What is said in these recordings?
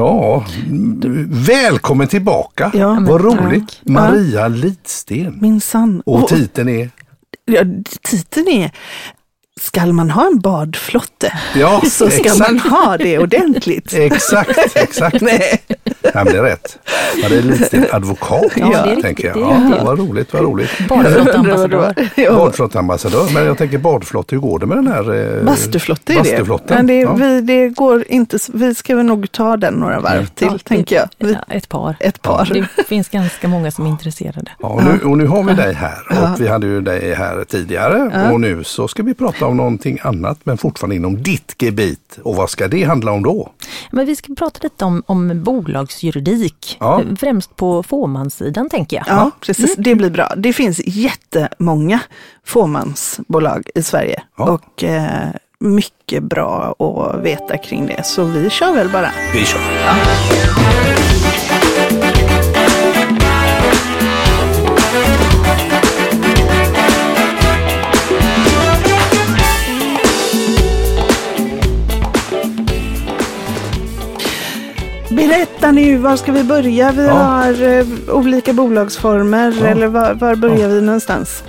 Ja, välkommen tillbaka. Ja, men Vad roligt. tack. Maria Lidsten. Minsann. Och titeln är? ja, titeln är Skall man ha en badflotte Ja, så ska exakt. man ha det ordentligt. Exakt, exakt. Nej. Ja, men det är rätt. Maria Lidsten, advokat, Ja, det är tänker jag. det är Ja, riktigt. vad roligt, vad roligt. Badflottambassadör. Ja. Badflottambassadör, men jag tänker badflott, hur går det med den här? Eh, Bastuflotte är det. Bastuflotten, Men det, ja. vi, det går inte, vi ska väl nog ta den några varv till, Ja, tänker jag. Vi, Ja, ett par. ett par. Det finns ganska många som är intresserade. Ja, och, nu, och nu har vi dig här och vi hade ju dig här tidigare och nu så ska vi prata om någonting annat men fortfarande inom ditt gebit. Och vad ska det handla om då? Men vi ska prata lite om, om bolagsjuridik. Ja. Främst på fåmanssidan tänker jag. Ja, precis. Det blir bra. Det finns jättemånga fåmansbolag i Sverige Ja. och eh, mycket bra att veta kring det. Så vi kör väl bara. Vi kör! Berätta nu, var ska vi börja? Vi Ja. har eh, olika bolagsformer Ja. eller var, var börjar vi någonstans?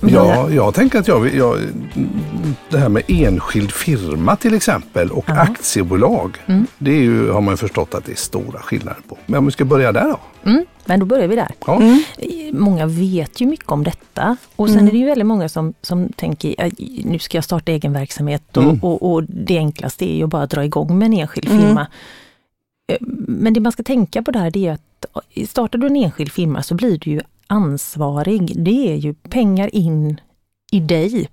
Ja, jag tänker att jag, jag, det här med enskild firma till exempel och aktiebolag. Det är ju, har man ju förstått att det är stora skillnader på. Men om vi ska börja där då? Mm, men då börjar vi där. Ja. Många vet ju mycket om detta och sen är det ju väldigt många som, som tänker "Aj, nu ska jag starta egen verksamhet och, Mm. och, och det enklaste är ju bara att dra igång med en enskild firma. Eh, Men det man ska tänka på där det är att startar du en enskild firma så blir du ju ansvarig. Det är ju pengar in i dig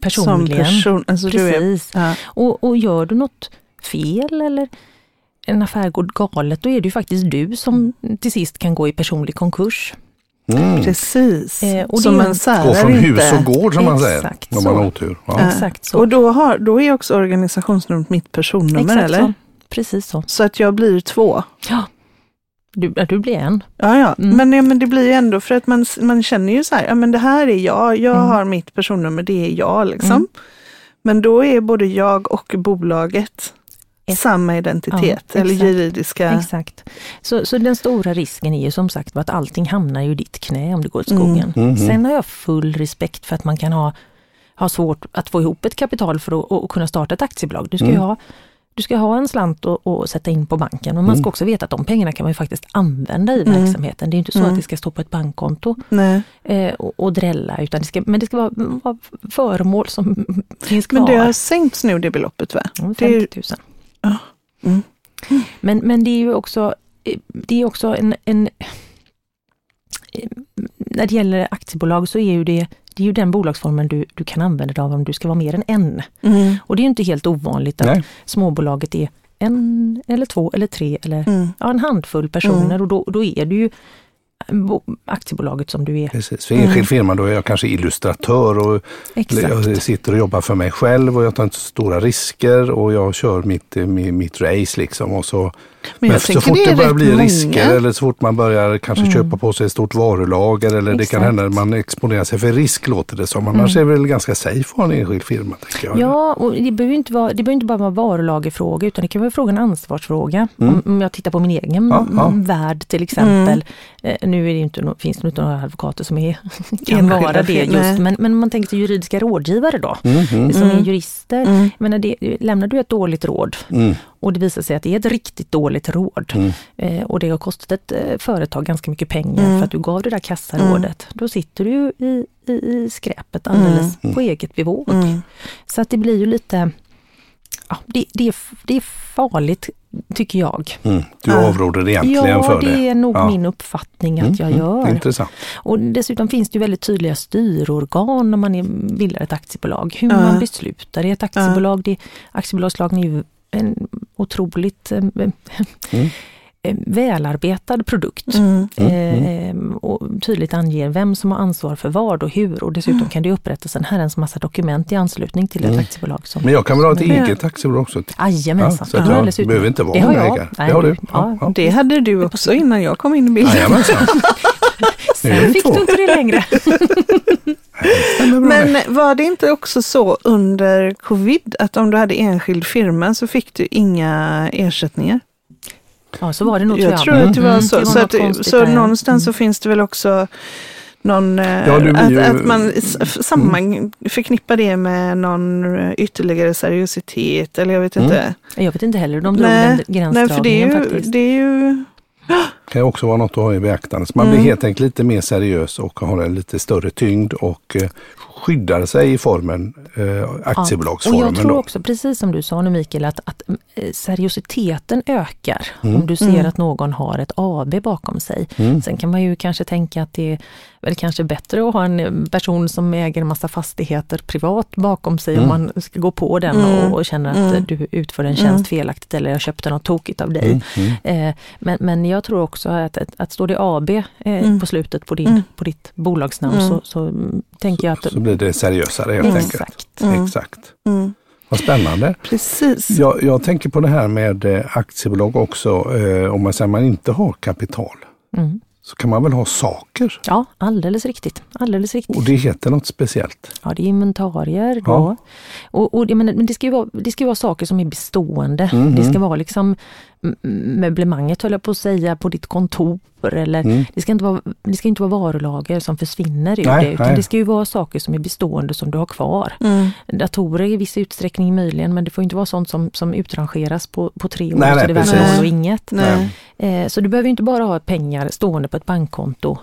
personligen. Som person. Alltså du är, Precis. ja. Och, och gör du något fel eller en affär går galet, då är det ju faktiskt du som till sist kan gå i personlig konkurs. Mm. Precis. Eh, och är- man särar Gå från inte. hus och gård som man säger. Exakt Om man har otur. Ja. Exakt så. Och då, har, då är också organisationsnumret mitt personnummer Exakt eller? så. Precis så. Så att jag blir två. Ja. Du, du blir en. Ja, ja. Mm. Men, ja, men det blir ju ändå för att man, man känner ju så här, ja men det här är jag, jag har mitt personnummer, det är jag liksom. Mm. Men då är både jag och bolaget Ett- samma identitet Ja, eller exakt. juridiska. Exakt. Så, så den stora risken är ju som sagt att allting hamnar i ditt knä om det går åt Mm. skogen. Mhm. Sen har jag full respekt för att man kan ha, ha svårt att få ihop ett kapital för att, kunna starta ett aktiebolag. Du ska ju ha du ska ha en slant att sätta in på banken men man ska också veta att de pengarna kan man ju faktiskt använda i Mm. verksamheten. Det är inte så att det ska stå på ett bankkonto eh, och, och drälla utan det ska, men det ska vara, vara föremål som finns kvar. Men det har sänkts nu det beloppet va? Ja, det är ju- 50 000. Ja. Mm. Men, men det är ju också, eh, det är också en, en... När det gäller aktiebolag så är ju det, det är ju den bolagsformen du, du kan använda dig av om du ska vara mer än en. Mm. Och det är ju inte helt ovanligt att Nej. småbolaget är en eller två eller tre eller Mm. ja, en handfull personer och då, då är det ju aktiebolaget som du är. Precis. För enskild firma då är jag kanske illustratör och Exakt. jag sitter och jobbar för mig själv och jag tar inte stora risker och jag kör mitt, mi- mitt race liksom. Och så, Men jag så fort det det, börjar bli många. risker eller så fort man börjar kanske köpa på sig ett stort varulager eller det kan Exakt. hända att man exponerar sig för risk låter det som. Annars är det väl ganska safe att ha en enskild firma. Tänker jag. Ja, och det behöver inte, vara, det behöver inte bara vara varulagerfråga utan det kan vara fråga en ansvarsfråga. Om, om jag tittar på min egen Mm. Ja, ja. mm, värld till exempel. Eh, nu är det inte, finns det inte några advokater som är, kan vara det nej. just, men, men man tänker till juridiska rådgivare då, Mhm. som är jurister. Mm. Menar det, lämnar du ett dåligt råd Mm. och det visar sig att det är ett riktigt dåligt råd Mm. eh, och det har kostat ett eh, företag ganska mycket pengar Mm. för att du gav det där kassarådet. Då sitter du i, i, i skräpet alldeles på eget bevåg. Mm. Så att det blir ju lite, ja, det, det, är, det är farligt tycker jag. Mm. Du Ja. avråder egentligen ja, för det det. är nog Ja. min uppfattning att Mm, jag mm. gör. Intressant. Och dessutom finns det ju väldigt tydliga styrorgan när man bildar ett aktiebolag. Hur Ja. man beslutar i ett aktiebolag. Det, aktiebolagslagen är ju en otroligt eh, Mm. Välarbetad produkt. Mm. Eh, och tydligt anger vem som har ansvar för vad och hur. Och dessutom kan det upprättas en herrens massa dokument i anslutning till ett Mm. aktiebolag. Som, Men jag kan väl ha ett eget aktiebolag också? Jajamensan. så att det behöver inte vara det har jag. ägare. Nej, Det har du. Ja. Ja, ja. Det hade du också innan jag kom in i bilden. Jajamensan. Sen fick du inte det längre. Men var det inte också så under covid att om du hade enskild firma så fick du inga ersättningar? Ja, så var det nog. Jag tror att det var så. Så, att, så någonstans så finns det väl också någon, ja, att, ju... att, man samman förknippar det med någon ytterligare seriositet eller jag vet inte. Mm. Jag vet inte heller, de drog nej, den gränsdragningen nej, för det är ju, faktiskt. Det är ju kan också vara något att ha i beaktande. Så man mm. blir helt enkelt lite mer seriös och har en lite större tyngd och eh, skyddar sig i formen eh, aktiebolagsformen. Ja, och jag tror då. också, precis som du sa nu Mikael, att, att eh, seriositeten ökar mm. om du ser mm. att någon har ett AB bakom sig. Mm. Sen kan man ju kanske tänka att det är väl kanske bättre att ha en person som äger en massa fastigheter privat bakom sig om mm. man ska gå på den och, och känner att mm. du utför en tjänst felaktigt eller jag köpte något tokigt av dig. Eh, men, men jag tror också att, att, att står det AB eh, på slutet på, din, på ditt bolagsnamn så, så tänker jag att... Blir det seriösare helt exakt. enkelt. Mm. Exakt. Mm. Vad spännande. Precis. Jag, jag, tänker på det här med eh, aktiebolag också, eh, om man säger man inte har kapital. Mm. Så kan man väl ha saker? Ja, alldeles riktigt. Alldeles riktigt. Och det heter något speciellt? Ja, det är inventarier. Då. Ja. Och, och men det ska ju vara, det ska vara saker som är bestående. Mm. Det ska vara liksom möblemanget höll jag på att säga, på ditt kontor. Eller, mm. det, ska inte vara, det ska inte vara varulager som försvinner ur nej, det, utan nej. det ska ju vara saker som är bestående som du har kvar. Mm. Datorer i viss utsträckning möjligen, men det får inte vara sånt som, som utrangeras på, på tre år, nej, så det noll och inget. Eh, så du behöver inte bara ha pengar stående på ett bankkonto.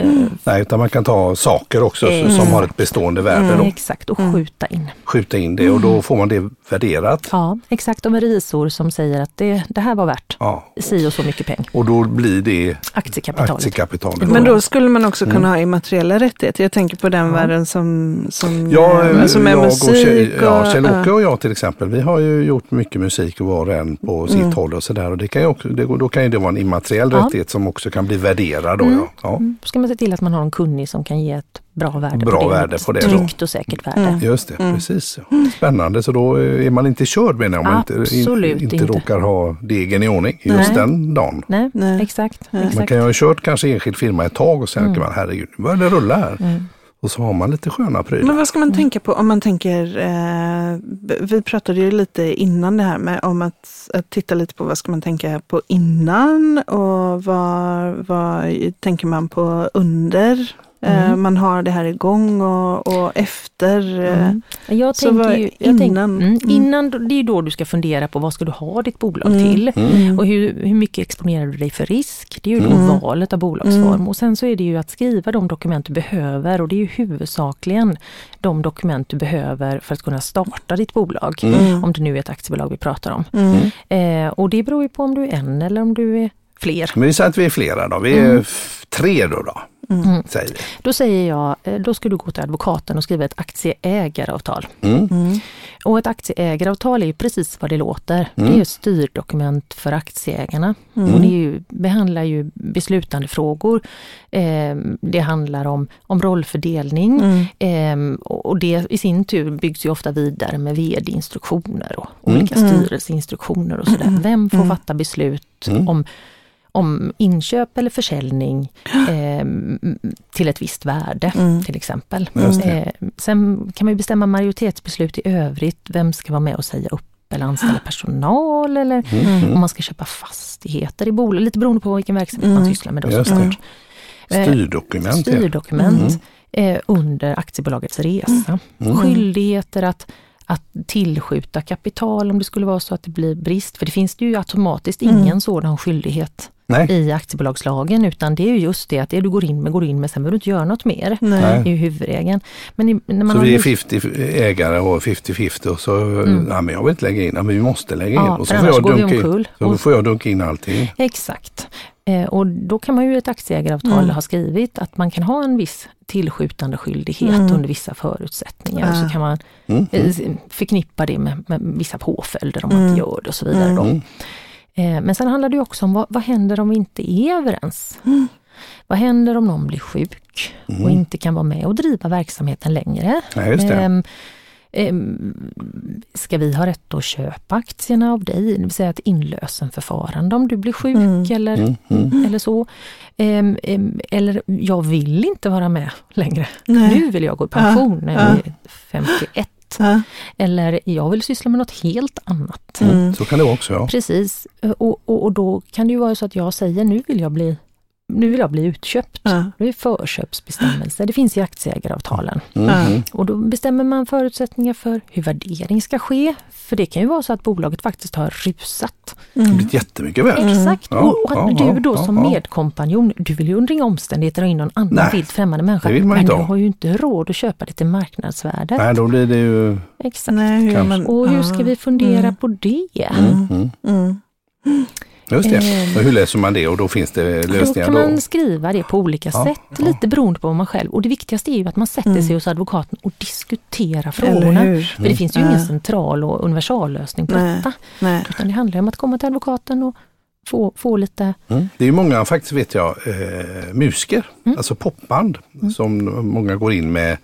Mm. Nej, utan man kan ta saker också mm. som har ett bestående värde. Mm, exakt, och mm. skjuta in. Skjuta in det och då får man det värderat. Ja, exakt. Och med revisor som säger att det, det här var värt ja. si och så mycket pengar. Och då blir det aktiekapitalet. aktiekapitalet. Men då skulle man också kunna mm. ha immateriella rättigheter. Jag tänker på den ja. världen som, som, ja, äh, som är musik. Och, ja, Kjell-Åke och jag till exempel, vi har ju gjort mycket musik och var och en på sitt mm. håll och sådär. Och det kan ju också, det, då kan ju det vara en immateriell rättighet som också kan bli värderad. Då, ja. Ja. Se till att man har en kunnig som kan ge ett bra värde bra på det. Värde på det tryggt och säkert värde. Mm. Just det, mm. precis. Spännande, så då är man inte körd menar jag, om man inte, inte, inte råkar ha degen i ordning just Nej. den dagen. Nej, Nej. Exakt, exakt. Man kan ju ha kört kanske enskild firma ett tag och sen mm. kan man, herregud, nu börjar det rulla här. Mm. Och så har man lite sköna prylar. Men vad ska man tänka på om man tänker, eh, vi pratade ju lite innan det här med om att, att, titta lite på vad ska man tänka på innan och vad, vad tänker man på under Mm. Man har det här igång och, och efter. Mm. Jag tänker ju, jag innan. Tänk, mm, mm, innan, det är då du ska fundera på vad ska du ha ditt bolag mm. till? Mm. Och hur, hur mycket exponerar du dig för risk? Det är ju då valet av bolagsform. Och sen så är det ju att skriva de dokument du behöver och det är ju huvudsakligen de dokument du behöver för att kunna starta ditt bolag. Om det nu är ett aktiebolag vi pratar om. Eh, och det beror ju på om du är en eller om du är fler. Men vi säger att vi är flera då, vi är tre då. då. Mm. mm. Säger då säger jag, eh, då ska du gå till advokaten och skriva ett aktieägaravtal. Mm. Mm. Och ett aktieägaravtal är ju precis vad det låter. Det är ett styrdokument för aktieägarna. Mm. Och det ju, behandlar ju beslutande frågor. Eh, det handlar om, om rollfördelning eh, och det i sin tur byggs ju ofta vidare med vd-instruktioner och olika styrelseinstruktioner och sådär. Vem får fatta beslut om om inköp eller försäljning eh, till ett visst värde mm. till exempel. Eh, sen kan man bestämma majoritetsbeslut i övrigt. Vem ska vara med och säga upp eller anställa personal eller mm. om man ska köpa fastigheter i bolag, lite beroende på vilken verksamhet mm. man sysslar med. Då, såklart. Eh, styrdokument. Styrdokument mm. eh, under aktiebolagets resa. Mm. Skyldigheter att att tillskjuta kapital om det skulle vara så att det blir brist. För det finns det ju automatiskt ingen mm. sådan skyldighet Nej. i aktiebolagslagen utan det är ju just det att det du går in med går in med, sen behöver du inte göra något mer. Nej. Det är huvudregeln. Men i, när man så vi är 50 ägare och 50-50 och så, mm. ja, men jag vill inte lägga in, men vi måste lägga in. Ja, och så får, jag dunka in, så får jag dunka in allting. Exakt. Eh, och då kan man ju i ett aktieägaravtal mm. ha skrivit att man kan ha en viss tillskjutande skyldighet mm. under vissa förutsättningar. Och så kan man mm. Eh, förknippa det med, med vissa påföljder om man inte mm. gör det och så vidare. Då. Mm. Eh, men sen handlar det också om vad, vad händer om vi inte är överens? Mm. Vad händer om någon blir sjuk mm. och inte kan vara med och driva verksamheten längre? Ja. Ehm, ehm, ska vi ha rätt att köpa aktierna av dig? Det vill säga ett inlösenförfarande om du blir sjuk mm. Eller, mm. mm. eller så. Ehm, eller jag vill inte vara med längre. Nej. Nu vill jag gå i pension när jag är 51 Ja. Eller jag vill syssla med något helt annat. Mm. Så kan det vara också. Ja. Precis. Och, och, och då kan det ju vara så att jag säger nu vill jag bli nu vill jag bli utköpt. Ja. Det är förköpsbestämmelser, det finns i aktieägaravtalen. Mm, mm. Och då bestämmer man förutsättningar för hur värdering ska ske. För det kan ju vara så att bolaget faktiskt har rusat. Det har blivit jättemycket värt. Exakt. Ja, och, och att ja, du då ja, som ja. medkompanjon, du vill ju under inga omständigheter ha in någon annan Nej, vilt främmande människa. det vill man men inte du ha. har ju inte råd att köpa det till marknadsvärdet. Nej, då blir det ju... Exakt. Nej, hur man, Och hur ska vi fundera Mm. på det? Mm, mm. Mm. Just det. Eh. Och hur läser man det och då finns det Då lösningar kan då? man skriva det på olika Ja, sätt, ja. lite beroende på vad man själv... Och det viktigaste är ju att man sätter Mm. sig hos advokaten och diskuterar frågorna. För det finns ju ingen central och universallösning på Nej. detta. Nej. Utan det handlar om att komma till advokaten och få, få lite... Mm. Det är ju många, faktiskt vet jag, eh, musiker, Mm. alltså popband, som många går in med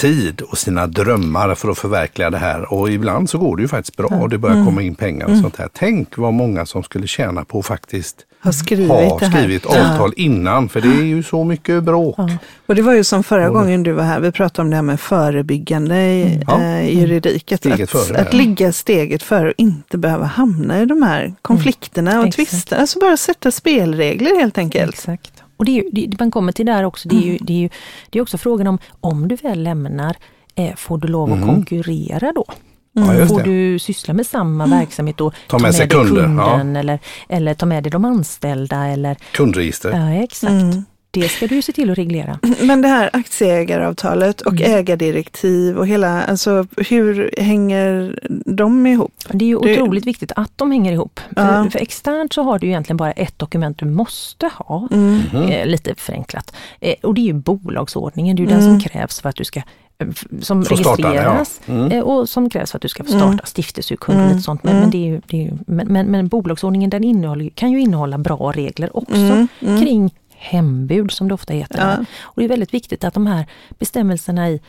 tid och sina drömmar för att förverkliga det här. Och ibland så går det ju faktiskt bra och det börjar Mm. komma in pengar och sånt här. Tänk vad många som skulle tjäna på att faktiskt Har skrivit ha skrivit avtal innan, för det är ju så mycket bråk. Ja. Och det var ju som förra gången du var här, vi pratade om det här med förebyggande i Ja. eh, juridik. Att, Steget att, före, att ja. ligga steget före och inte behöva hamna i de här konflikterna och Exakt. tvister. Alltså bara sätta spelregler helt enkelt. Exakt. Och det är ju, det, man kommer till där också, det är ju, det är ju det är också frågan om, om du väl lämnar, eh, får du lov att Mhm. konkurrera då? Ja, just Får du syssla med samma verksamhet och Ta med sig dig kunder, kunden eller, eller ta med dig de anställda eller Kundregister. ja, exakt. Mm. Det ska du ju se till att reglera. Men det här aktieägaravtalet och Mm. ägardirektiv och hela, alltså hur hänger de ihop? Det är ju Det- otroligt viktigt att de hänger ihop. Ja. För, för externt så har du egentligen bara ett dokument du måste ha. Mm. Eh, lite förenklat. Eh, och det är ju bolagsordningen, det är ju Mm. den som krävs för att du ska eh, som Få starta, registreras ja. Mm. eh, och som krävs för att du ska få starta Mm. stiftelseurkund och Mm. lite sånt. Men, Mm. men, det är ju, det är ju, men, men, men bolagsordningen den innehåller, kan ju innehålla bra regler också Mm. Mm. kring hembud som det ofta heter. Ja. Och det är väldigt viktigt att de här bestämmelserna i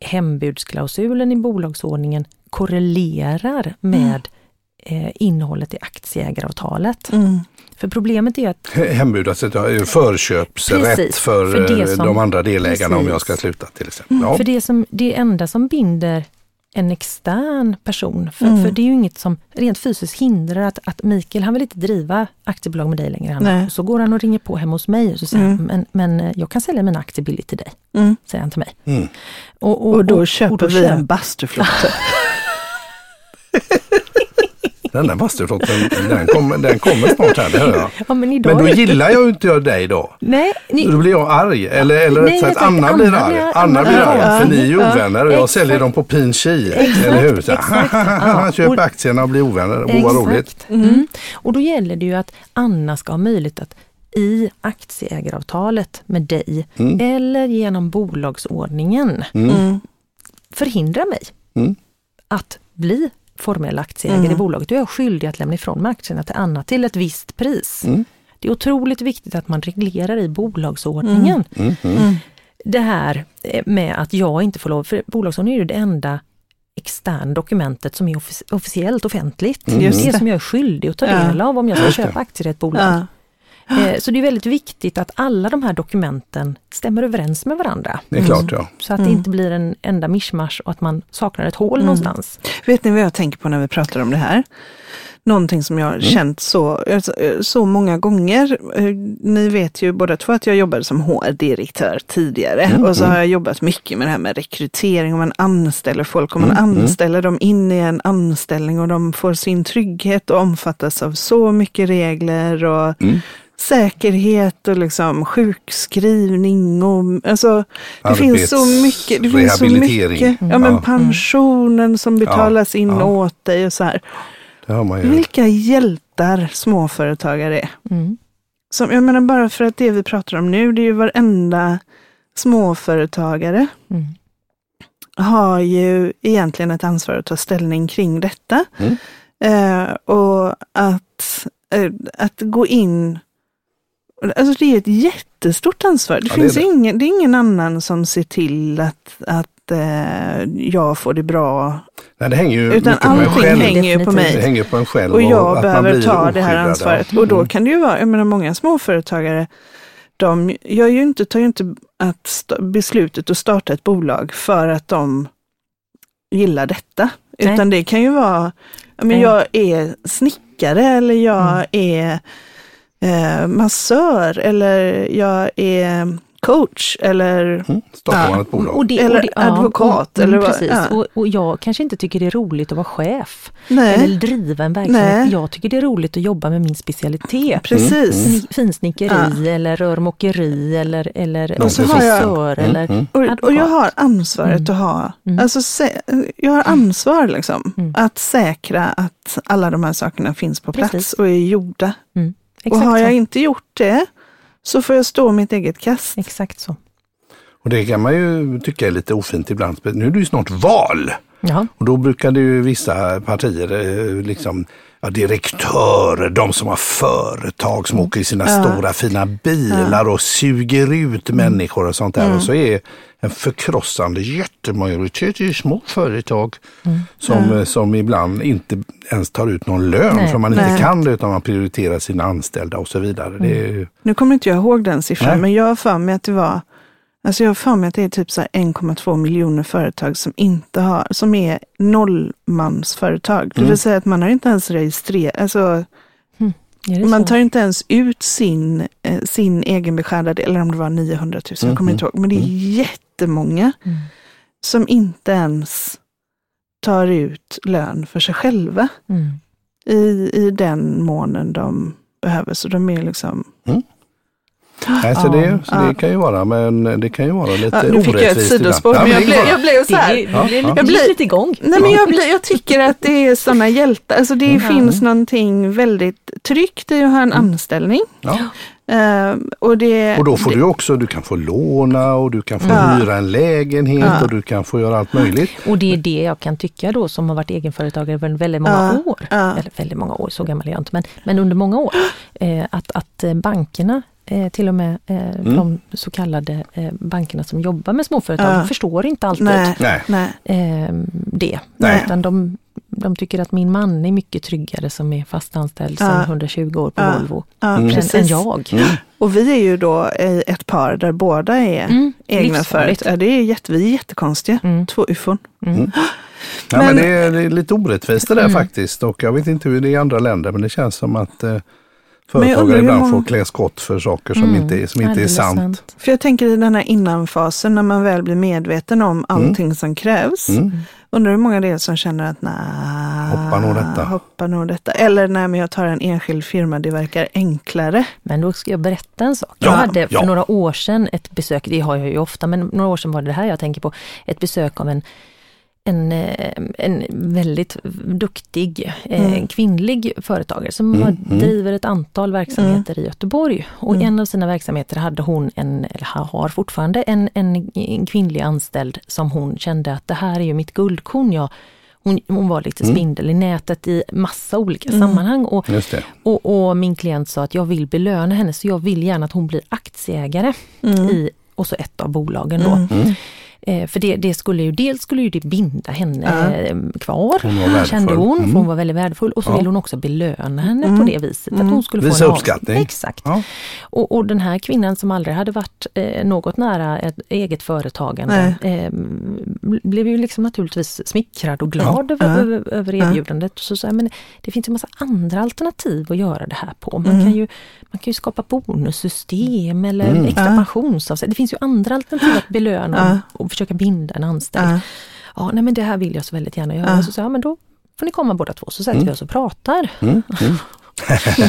hembudsklausulen i bolagsordningen korrelerar med eh, innehållet i aktieägaravtalet. Mm. För problemet är att Hembud, alltså förköpsrätt Precis, för, för eh, som- de andra delägarna om Precis. jag ska sluta till exempel. Ja. För det, som, det enda som binder en extern person, för, Mm. för det är ju inget som rent fysiskt hindrar att, att Mikael, han vill inte driva aktiebolag med dig längre. Han, och så går han och ringer på hemma hos mig och så säger Mm. han, men, men eh, jag kan sälja mina aktier billigt till dig, Mm. säger han till mig. Mm. Och, Och då köper då vi köper- en bastuflotte. Den där bastuflotten, den kommer, den kommer snart här, det hör jag. Ja, men idag Men då gillar jag ju inte jag dig då. Nej, ni, Då blir jag arg. Eller, eller Nej, rätt sagt, tänkte Anna blir Anna arg. blir- Anna Anna blir arg. För ni är ju ovänner och jag exakt. säljer dem på pin chi. Eller hur? Så, Ja, köper och- aktierna och blir ovänner. Och vad roligt. Mm. Och då gäller det ju att Anna ska ha möjlighet att i aktieägaravtalet med dig Mm. eller genom bolagsordningen Mm. Mm. förhindra mig Mm. att bli formell aktieägare Mm. i bolaget. Då är jag skyldig att lämna ifrån mig aktierna till Anna till ett visst pris. Mm. Det är otroligt viktigt att man reglerar i bolagsordningen Mm. Mm. Mm. det här eh, med att jag inte får lov, för bolagsordningen är ju det enda externa dokumentet som är offic- officiellt offentligt. Mm. Det är det. som jag är skyldig att ta del av om jag ska köpa aktier i ett bolag. Ja. Eh, Så det är väldigt viktigt att alla de här dokumenten stämmer överens med varandra. Det är klart ja. Så att Mm. det inte blir en enda mischmasch och att man saknar ett hål någonstans. Vet ni vad jag tänker på när vi pratar om det här? Någonting som jag har känt så, så många gånger. Eh, Ni vet ju båda två att jag jobbade som HR-direktör tidigare Mm, och så mm. har jag jobbat mycket med det här med rekrytering och man anställer folk och man Mm, mm. anställer dem in i en anställning och de får sin trygghet och omfattas av så mycket regler och Mm. Säkerhet och liksom sjukskrivning och alltså det finns så mycket. Det finns så mycket. Ja men Ja. pensionen som betalas in ja. åt dig och så här. Det har man ju. Vilka hjältar småföretagare är. Mm. Som, jag menar bara för att det vi pratar om nu, det är ju varenda småföretagare Mm. har ju egentligen ett ansvar att ta ställning kring detta. Mm. Eh, och att, eh, att gå in Alltså det är ett jättestort ansvar. Det, Ja, det finns är det. Ingen, det är ingen annan som ser till att, att eh, jag får det bra. Nej, det hänger ju Utan allting själv. hänger ju på Definitivt. Det mig. hänger på en själv Och jag man behöver ta det här oskyddad, ansvaret. Och då Mm. kan det ju vara, jag menar många småföretagare, de gör ju inte, tar ju inte att beslutet att starta ett bolag för att de gillar detta. Nej. Utan det kan ju vara, men jag är snickare eller jag är eh, massör eller jag är coach eller Mm. Ja. bolag. Och det, Eller och det, advokat, och, eller mm, vad- precis. ja. Och, och jag kanske inte tycker det är roligt att vara chef nej, eller driva en verksamhet. Nej. Jag tycker det är roligt att jobba med min specialitet. precis. Sni- Finsnickeri eller rörmokeri eller, eller Och så har jag- frisör Mm, eller mm. Och, och jag har ansvaret Mm. att ha, Mm. alltså sä- jag har ansvar liksom, Mm. att säkra att alla de här sakerna finns på plats Precis. och är gjorda. Mm. Och Exakt, har jag så. inte gjort det så får jag stå mitt eget kast. Exakt så. Och det kan man ju tycka är lite ofint ibland. Nu är det ju snart val. Ja. Och då brukade ju vissa partier, eh, liksom, ja, direktörer, de som har företag som åker i sina Ja. stora fina bilar och suger ut människor och sånt där. Och så är en förkrossande jättemajoritet i små företag som, eh, som ibland inte ens tar ut någon lön Nej. för man inte Nej. kan det utan man prioriterar sina anställda och så vidare. Det är, Nu kommer inte jag ihåg den siffran, Nej. men jag har för mig att det var Alltså jag har för mig att det är typ så här 1,2 miljoner företag som inte har, som är nollmansföretag. Det Mm. vill säga att man har inte ens registrerat, alltså det man tar inte ens ut sin, eh, sin egen beskärda del, eller om det var 900 000, jag kommer inte ihåg. Men det är jättemånga Mm. som inte ens tar ut lön för sig själva Mm. i, i den månen de behöver. Så de är liksom nej, så Ja, det, så ja. det kan ju vara, men det kan ju vara lite Ja, nu fick jag ett sidospår, men jag blev, jag blev så här. det, Ja, det, ja. det Jag gick lite igång. Nej, men jag, blir, jag tycker att det är sådana hjältar. Alltså det Ja. finns någonting väldigt tryggt i att ha en anställning. Ja. Ehm, och, det, Och då får det, du också, du kan få låna och du kan få Ja. hyra en lägenhet Ja. och du kan få göra allt möjligt. Och det är det jag kan tycka då som har varit egenföretagare under väldigt många Ja, år. Eller väldigt många år, så gammal är jag inte, men, men under många år. Eh, att, att eh, bankerna, eh, till och med eh, Mm. de så kallade eh, bankerna som jobbar med småföretag, Ja. förstår inte alltid nej, Nej. nej. eh, det. Nej. Utan de, de tycker att min man är mycket tryggare som är fast anställd Ja. sedan 120 år på Ja. Volvo Ja, Mm. än, än jag. Mm. Och vi är ju då ett par där båda är Mm, egna livsfarligt. företag. Ja, det är jätte, vi är jättekonstiga. Mm. Två ufon. Mm. Ja, men Men- det, är, det är lite orättvist det där Mm. faktiskt och jag vet inte hur det är i andra länder men det känns som att eh, företagare ibland många- får klä skott för saker som Mm. inte, är- som inte är Alldeles sant. För jag tänker i den här innanfasen när man väl blir medveten om allting som krävs. Mm. Undrar hur många det är som känner att nej, Hoppa nog detta. Hoppa nog detta. Eller nej, men jag tar en enskild firma, det verkar enklare. Men då ska jag berätta en sak. Ja, jag hade för ja. några år sedan ett besök, det har jag ju ofta, men några år sedan var det det här jag tänker på. Ett besök av en, en, eh, en väldigt duktig eh, Mm. kvinnlig företagare som Mm, mm. driver ett antal verksamheter i Göteborg. Och Mm. en av sina verksamheter hade hon, en, eller har fortfarande, en, en, kvinnlig anställd som hon kände att det här är ju mitt guldkorn. Jag, hon, hon var lite Mm. spindel i nätet i massa olika Mm. sammanhang. Och Just det. och, och min klient sa att jag vill belöna henne så jag vill gärna att hon blir aktieägare Mm. i och så ett av bolagen då. Mm. Mm. Eh, för det, det skulle ju, dels skulle ju det binda henne Ja. eh, kvar, Hon kände hon, Mm. för hon var väldigt värdefull. Och så Ja. vill hon också belöna henne Mm. på det viset. Att Mm. hon skulle Visa få en av- uppskattning. Exakt. Ja. Och, och den här kvinnan som aldrig hade varit eh, något nära ett eget företagande eh, blev ju liksom naturligtvis smickrad och glad över, Ja. över, över Ja. erbjudandet. Så sa men det finns ju massa andra alternativ att göra det här på. Man, Mm. kan, ju, man kan ju skapa bonussystem eller Mm. extra Ja. pensionsavsättning. Det finns ju andra alternativ att belöna Ja. och, och försöka binda en anställd. Ja. Ja, nej men det här vill jag så väldigt gärna göra. Ja. Så sa jag, men då får ni komma båda två så sätter Mm. vi oss och pratar. Mm. Mm.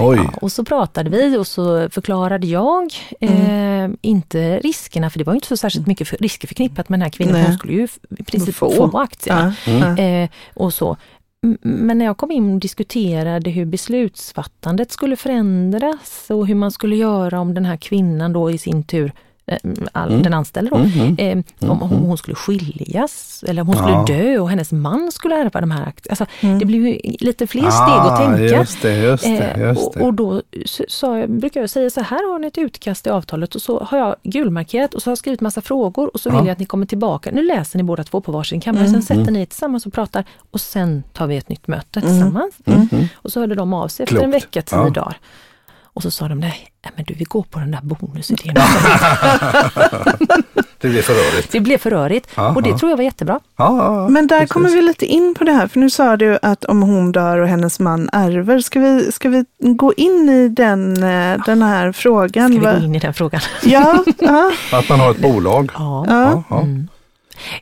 Oj. Ja, och så pratade vi och så förklarade jag, eh, inte riskerna, för det var inte så särskilt mycket för, risker förknippat med den här kvinnan, Nej. hon skulle ju i princip Få. få, aktierna. Mm. Eh, och så. Men när jag kom in och diskuterade hur beslutsfattandet skulle förändras och hur man skulle göra om den här kvinnan då i sin tur, all, Mm. den anställda då, Mm. Mm. Eh, om, om hon skulle skiljas eller om hon skulle Ja. dö och hennes man skulle ärva de här aktierna. Alltså, Mm. Det blir ju lite fler steg att tänka. Just det, just det. Eh, Just och, det. och då s- sa jag, brukar jag säga så här har ni ett utkast i avtalet och så har jag gulmarkerat och så har jag skrivit massa frågor och så Ja. vill jag att ni kommer tillbaka. Nu läser ni båda två på varsin kammare, Mm. sen sätter Mm. ni er tillsammans och pratar och sen tar vi ett nytt möte Mm. tillsammans. Mm. Mm. Och så hörde de av sig efter Klokt. en vecka, tio Ja. dagar. Och så sa de, nej, men du, vi går på den där bonusidén. det blev för rörigt. Det blev för rörigt Ja, och det tror jag var jättebra. Ja, ja, ja, Men där precis. kommer vi lite in på det här, för nu sa du att om hon dör och hennes man ärver, ska vi, ska vi gå in i den, eh, den här frågan? Ska vi gå in i den frågan? Ja, Att man har ett bolag. Ja. ja. Ja, ja. Mm.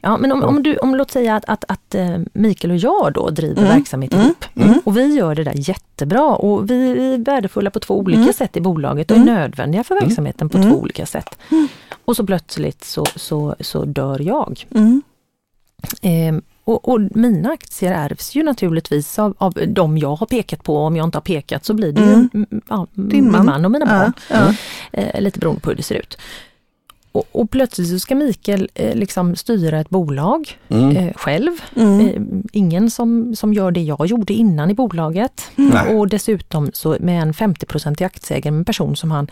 Ja, men om, om, du, om låt säga att, att, att eh, Mikael och jag då driver Mm. verksamhet ihop och vi gör det där jättebra och vi är värdefulla på två olika sätt i bolaget och är nödvändiga för verksamheten på två olika sätt. Och så plötsligt så, så, så dör jag. Mm. Ehm, och, och mina aktier ärvs ju naturligtvis av, av de jag har pekat på. Om jag inte har pekat så blir det ju Mm. mm, ja, min man. man och mina Ja, barn. ja. Eh, lite beroende på hur det ser ut. Och, och plötsligt så ska Mikael eh, liksom styra ett bolag Mm. eh, själv. Mm. Eh, ingen som, som gör det jag gjorde innan i bolaget. Nej. Och dessutom så med en 50 aktieägare, med en person som han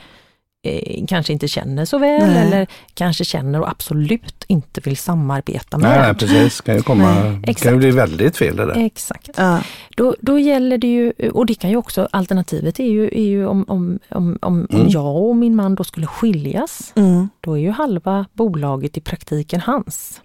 eh, kanske inte känner så väl Nej. eller kanske känner och absolut inte vill samarbeta med. Nej, nej, precis. Kan ju komma, Nej, kan ju bli väldigt fel det där. Exakt. Ja. Då, då gäller det ju, och det kan ju också, alternativet är ju, är ju om, om, om, om, om Mm. jag och min man då skulle skiljas, Mm. då är ju halva bolaget i praktiken hans.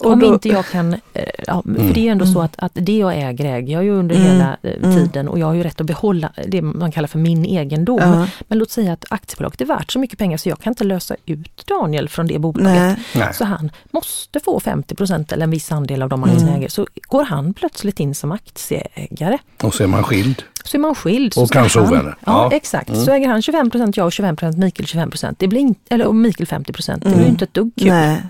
Och om då- inte jag kan, eh, ja, Mm. för det är ju ändå så att, att det jag äger äger jag ju under Mm. hela eh, Mm. tiden och jag har ju rätt att behålla det man kallar för min egendom. Ja. Men låt säga att aktiebolaget är värt så mycket pengar så jag kan inte lösa ut Daniel från det bolaget. Nej. Så han måste få 50% eller en viss andel av de aktierna Mm. äger. Så går han plötsligt in som aktieägare Och så är man skild. Så är man skild. Så Och kanske han, ovänner. Ja, Ja. exakt. Mm. Så äger han 25% jag och 25% Mikael 25 Det blir in, eller och Mikael 50% Det blir Mm. inte ett dugg kul. Nej.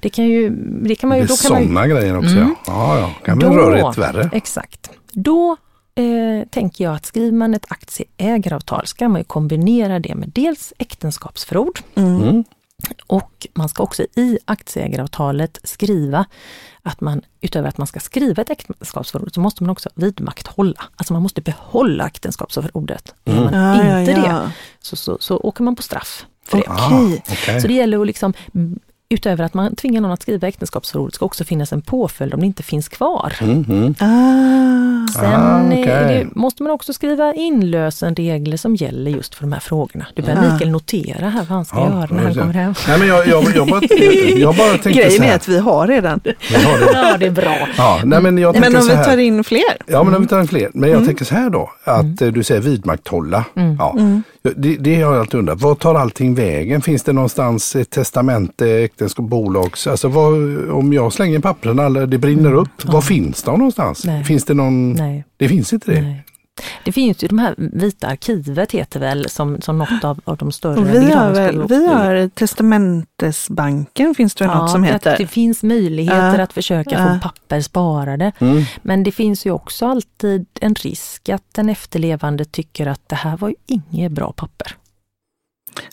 Det kan ju, det kan man Det ju, är man ju, sådana grejer också. Mm. Ja, ja, ja. kan bli rörigt värre. Exakt. Då eh, tänker jag att skriver man ett aktieägaravtal ska man ju kombinera det med dels äktenskapsförord Mm. Mm. och man ska också i aktieägaravtalet skriva att man utöver att man ska skriva ett äktenskapsförord så måste man också vidmakthålla. Alltså man måste behålla äktenskapsförordet. Gör man Ja, ja, inte ja. det så, så, så åker man på straff för det. Ah, okej. Så det gäller att liksom, utöver att man tvingar någon att skriva äktenskapsförord, ska också finnas en påföljd om det inte finns kvar. Mm, mm. Ah. Sen Ah, är okej. det, måste man också skriva inlösenregler som gäller just för de här frågorna. Du behöver Ja. Mikael notera här vad han ska Ja, göra när han kommer hem. Nej, men jag, jag, jag, bara, jag bara tänkte så Grejen är att vi har redan. Vi har det. Ja, det är bra. Ja, nej, men jag Men om så vi tar in fler? Ja, men om vi tar en fler. Men jag tänker så här då, att eh, du säger vidmakthålla. Ja. Det, det har jag alltid undrat. Vad tar allting vägen? Finns det någonstans ett testamente, äktenskap, bolags... Alltså vad, om jag slänger papperna eller det brinner upp, var finns de någonstans? Nej. Finns det någon... Nej. Det finns inte det? Nej. Det finns ju de här vita arkivet heter väl som, som något av, av de större Och vi har, väl, vi har Testamentesbanken, finns det väl något som att heter? Det finns möjligheter Ja. att försöka Ja. få papper sparade. Mm. Men det finns ju också alltid en risk att den efterlevande tycker att det här var ju inget bra papper.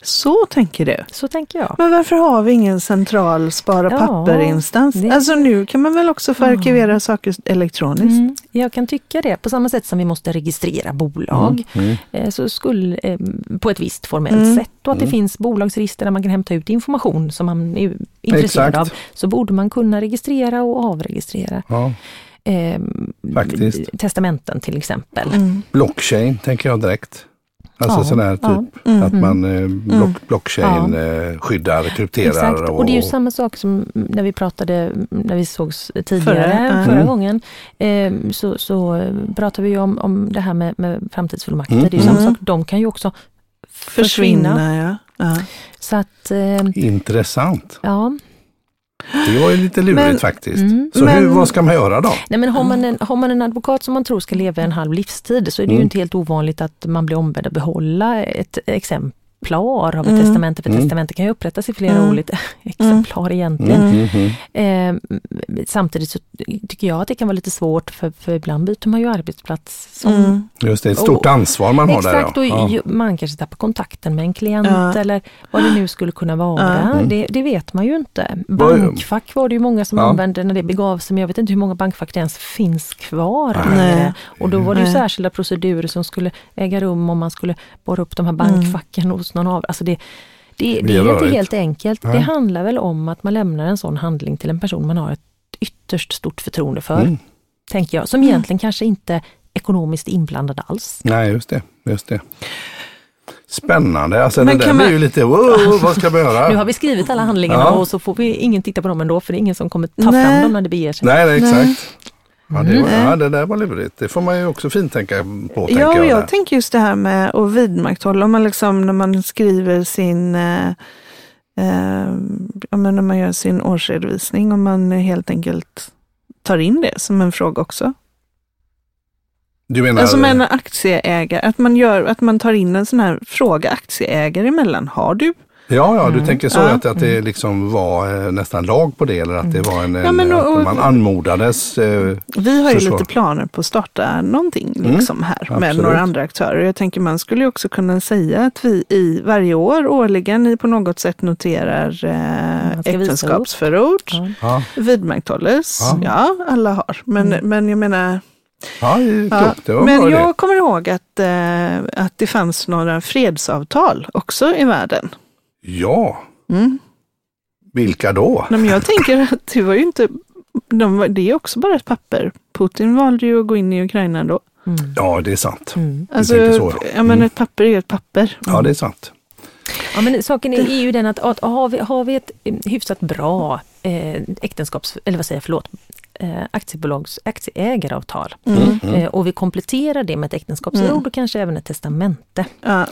Så tänker du. Så tänker jag. Men varför har vi ingen central spara Ja, papper-instans? det- Alltså nu kan man väl också få Ja. arkivera saker elektroniskt? Mm, jag kan tycka det. På samma sätt som vi måste registrera bolag Mm. eh, så skulle, eh, på ett visst formellt Mm. sätt och att det Mm. finns bolagsregister där man kan hämta ut information som man är intresserad Exakt. av. Så borde man kunna registrera och avregistrera Ja. eh, Faktiskt. testamenten till exempel. Mm. Blockchain tänker jag direkt. Alltså Ja, sån här ja. typ Mm. att man eh, block, blockchain eh, skyddar, krypterar. Exakt, Och, och det är ju samma sak som när vi pratade, när vi sågs tidigare, Förra, förra, ja. gången. Eh, så, så pratade vi om, om det här med, med framtidsfullmakter. Mm, Det är ju samma mm. sak, de kan ju också försvinna. Försvinna, ja. ja. Så att, eh, Intressant. ja. Det var ju lite lurigt Men- faktiskt. Mm. Så hur, Men- vad ska man göra då? Nej, men har, man en, har man en advokat som man tror ska leva en halv livstid så är det ju Mm. inte helt ovanligt att man blir ombedd att behålla ett exemplar av ett Mm. testamente. För Mm. testamente kan ju upprättas i flera Mm. olika exemplar egentligen. Mm. Mm. Mm. Eh, samtidigt så tycker jag att det kan vara lite svårt för, för ibland byter man ju arbetsplats. Som, Mm. Just det, ett stort Och- ansvar man har Exakt, där. och Ja. ju- man kanske tappar kontakten med en klient Ja. eller vad det nu skulle kunna vara. Ja. Det, det vet man ju inte. Bankfack var det ju många som Ja. använde när det begav sig, men jag vet inte hur många bankfack det ens finns kvar Nej. Och då var det ju Nej. särskilda procedurer som skulle äga rum om man skulle borra upp de här bankfacken hos någon av. Alltså det, det, det är inte helt enkelt. Nej. Det handlar väl om att man lämnar en sån handling till en person man har ett ytterst stort förtroende för, Mm. tänker jag. Som egentligen kanske inte är ekonomiskt inblandad alls. Nej, just det. Just det. Spännande, alltså Men det där man- ju lite, wow, vad ska vi göra? Nu har vi skrivit alla handlingarna Ja. och så får vi ingen titta på dem ändå för det är ingen som kommer ta Nej. fram dem när det beger sig. Nej, nej, Nej. Ja det, var, Mm. ja, det där var lurigt. Det får man ju också fint tänka på. Ja, och jag. jag tänker just det här med att vidmakthålla, om man liksom, när man skriver sin, eh, eh, när man gör sin årsredovisning, om man helt enkelt tar in det som en fråga också. Du menar, Alltså med en aktieägare, att man, gör, att man tar in en sån här fråga aktieägare emellan. Har du? Ja, ja, du Mm. tänker så Ja. att, att det liksom var eh, nästan lag på det eller att det var en, en men och- att man anmodades. Eh, Vi har ju lite planer på att starta någonting Mm, liksom här med absolut. några andra aktörer. Jag tänker man skulle ju också kunna säga att vi i varje år årligen på något sätt noterar eh, äktenskapsförord, Ja. ja, vidmakthålles. Ja. Ja. alla har. Men, Mm. men jag menar, ja, det ja. Det men jag kommer ihåg att, eh, att det fanns några fredsavtal också i världen. Ja, Mm. vilka då? Nej, men jag tänker att det var ju inte, de, var- det är också bara ett papper. Putin valde ju att gå in i Ukraina då. Mm. Ja, det är sant. Mm. Alltså, så, ja. ja, men Mm. ett papper är ju ett papper. Ja, det är sant. Ja, men saken är, är ju den att, att har, vi, har vi ett eh, hyfsat bra eh, äktenskaps, eller vad säger jag, förlåt, aktiebolags aktieägaravtal Mm. Mm. eh, och vi kompletterar det med ett äktenskapsförord Mm. och kanske även ett testamente. Ja.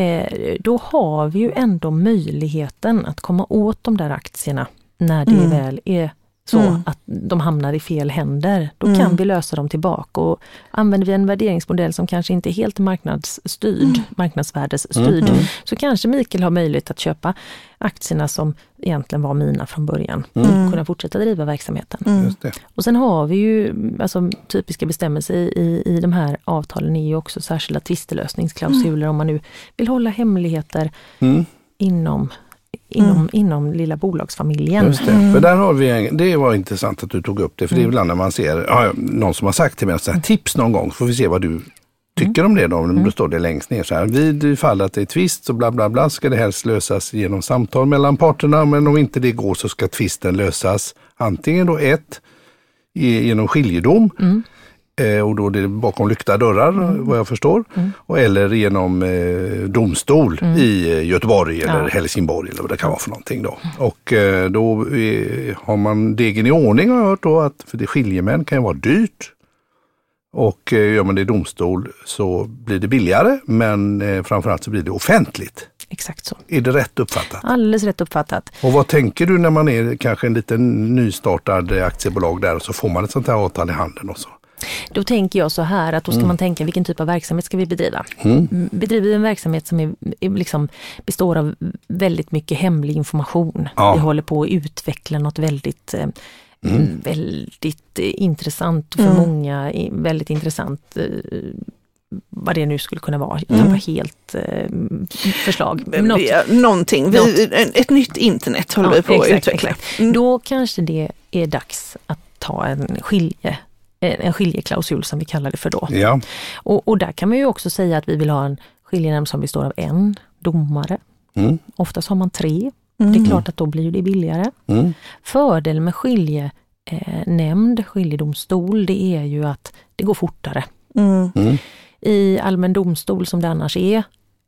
Eh, då har vi ju ändå möjligheten att komma åt de där aktierna när det Mm. väl är så Mm. att de hamnar i fel händer. Då Mm. kan vi lösa dem tillbaka och använder vi en värderingsmodell som kanske inte är helt marknadsstyrd, marknadsvärdesstyrd, Mm. så kanske Mikael har möjlighet att köpa aktierna som egentligen var mina från början Mm. och kunna fortsätta driva verksamheten. Mm. Just det. Och sen har vi ju alltså, typiska bestämmelser i, i, i de här avtalen är ju också särskilda tvistelösningsklausuler om man nu vill hålla hemligheter Mm. inom, inom, Mm. inom lilla bolagsfamiljen. Just det. Mm. För där har vi en, det var intressant att du tog upp det. För det är Mm. ibland när man ser ja, någon som har sagt till mig ett tips någon gång. Får vi se vad du tycker om det då. Mm. Då står det längst ner så här. Vid fall att det är tvist så bla bla bla ska det helst lösas genom samtal mellan parterna. Men om inte det går så ska tvisten lösas antingen då ett genom skiljedom. Mm. Eh, och då är det bakom lyckta dörrar vad jag förstår. Mm. Och, eller genom eh, domstol Mm. i eh, Göteborg eller Ja. Helsingborg eller vad det kan vara för någonting då. Och eh, då eh, har man degen i ordning har jag hört då att för det skiljemän kan ju vara dyrt. Och eh, gör man det i domstol så blir det billigare men eh, framförallt så blir det offentligt. Exakt så. Är det rätt uppfattat? Alldeles rätt uppfattat. Och vad tänker du när man är kanske en liten nystartad aktiebolag där och så får man ett sånt här avtal i handen och så? Då tänker jag så här att då ska man tänka vilken typ av verksamhet ska vi bedriva? Mm. Mm, Bedriver vi en verksamhet som är, är liksom består av väldigt mycket hemlig information. Ja. Vi håller på att utveckla något väldigt eh, Mm. väldigt eh, intressant för Mm. många, väldigt intressant eh, vad det nu skulle kunna vara. Jag Mm. helt eh, förslag. Något, Ja, Någonting. Vi, ett nytt internet håller Ja, vi på att exakt, utveckla. exakt. Mm. Då kanske det är dags att ta en skilje en skiljeklausul som vi kallar det för då. Ja, Och, och där kan man ju också säga att vi vill ha en skiljenämnd som består av en domare. mm. Oftast har man tre. Mm. Det är klart att då blir det billigare. Mm. Fördelen med skiljenämnd, skiljedomstol, det är ju att det går fortare. Mm. Mm. I allmän domstol som det annars är,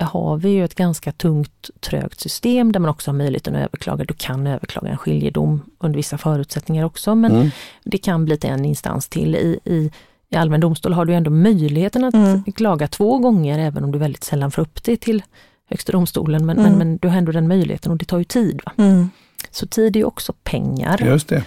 har vi ju ett ganska tungt, trögt system där man också har möjligheten att överklaga. Du kan överklaga en skiljedom under vissa förutsättningar också, men Mm. det kan bli till en instans till. I, i, I allmän domstol har du ändå möjligheten att Mm. klaga två gånger, även om du väldigt sällan får upp det till Högsta domstolen. Men, Mm. men, men du har ändå den möjligheten och det tar ju tid. Va? Mm. Så tid är ju också pengar. Just det.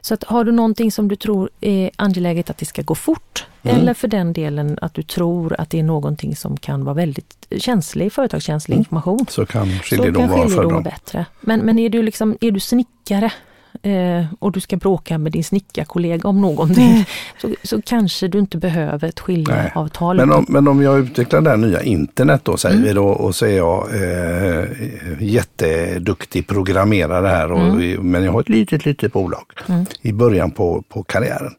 Så att har du någonting som du tror är angeläget att det ska gå fort, Mm. eller för den delen att du tror att det är någonting som kan vara väldigt känslig, företagskänslig Mm. information, Så kan skiljedom vara vara föredra. bättre. Men, men är, du liksom, är du snickare eh, och du ska bråka med din snickarkollega om någonting, Mm. så, så kanske du inte behöver ett skiljeavtal. Men om, men om jag utvecklar det här nya internet då säger Mm. vi då och så är jag eh, jätteduktig programmerare här och, Mm. men jag har ett litet, litet bolag Mm. i början på, på karriären.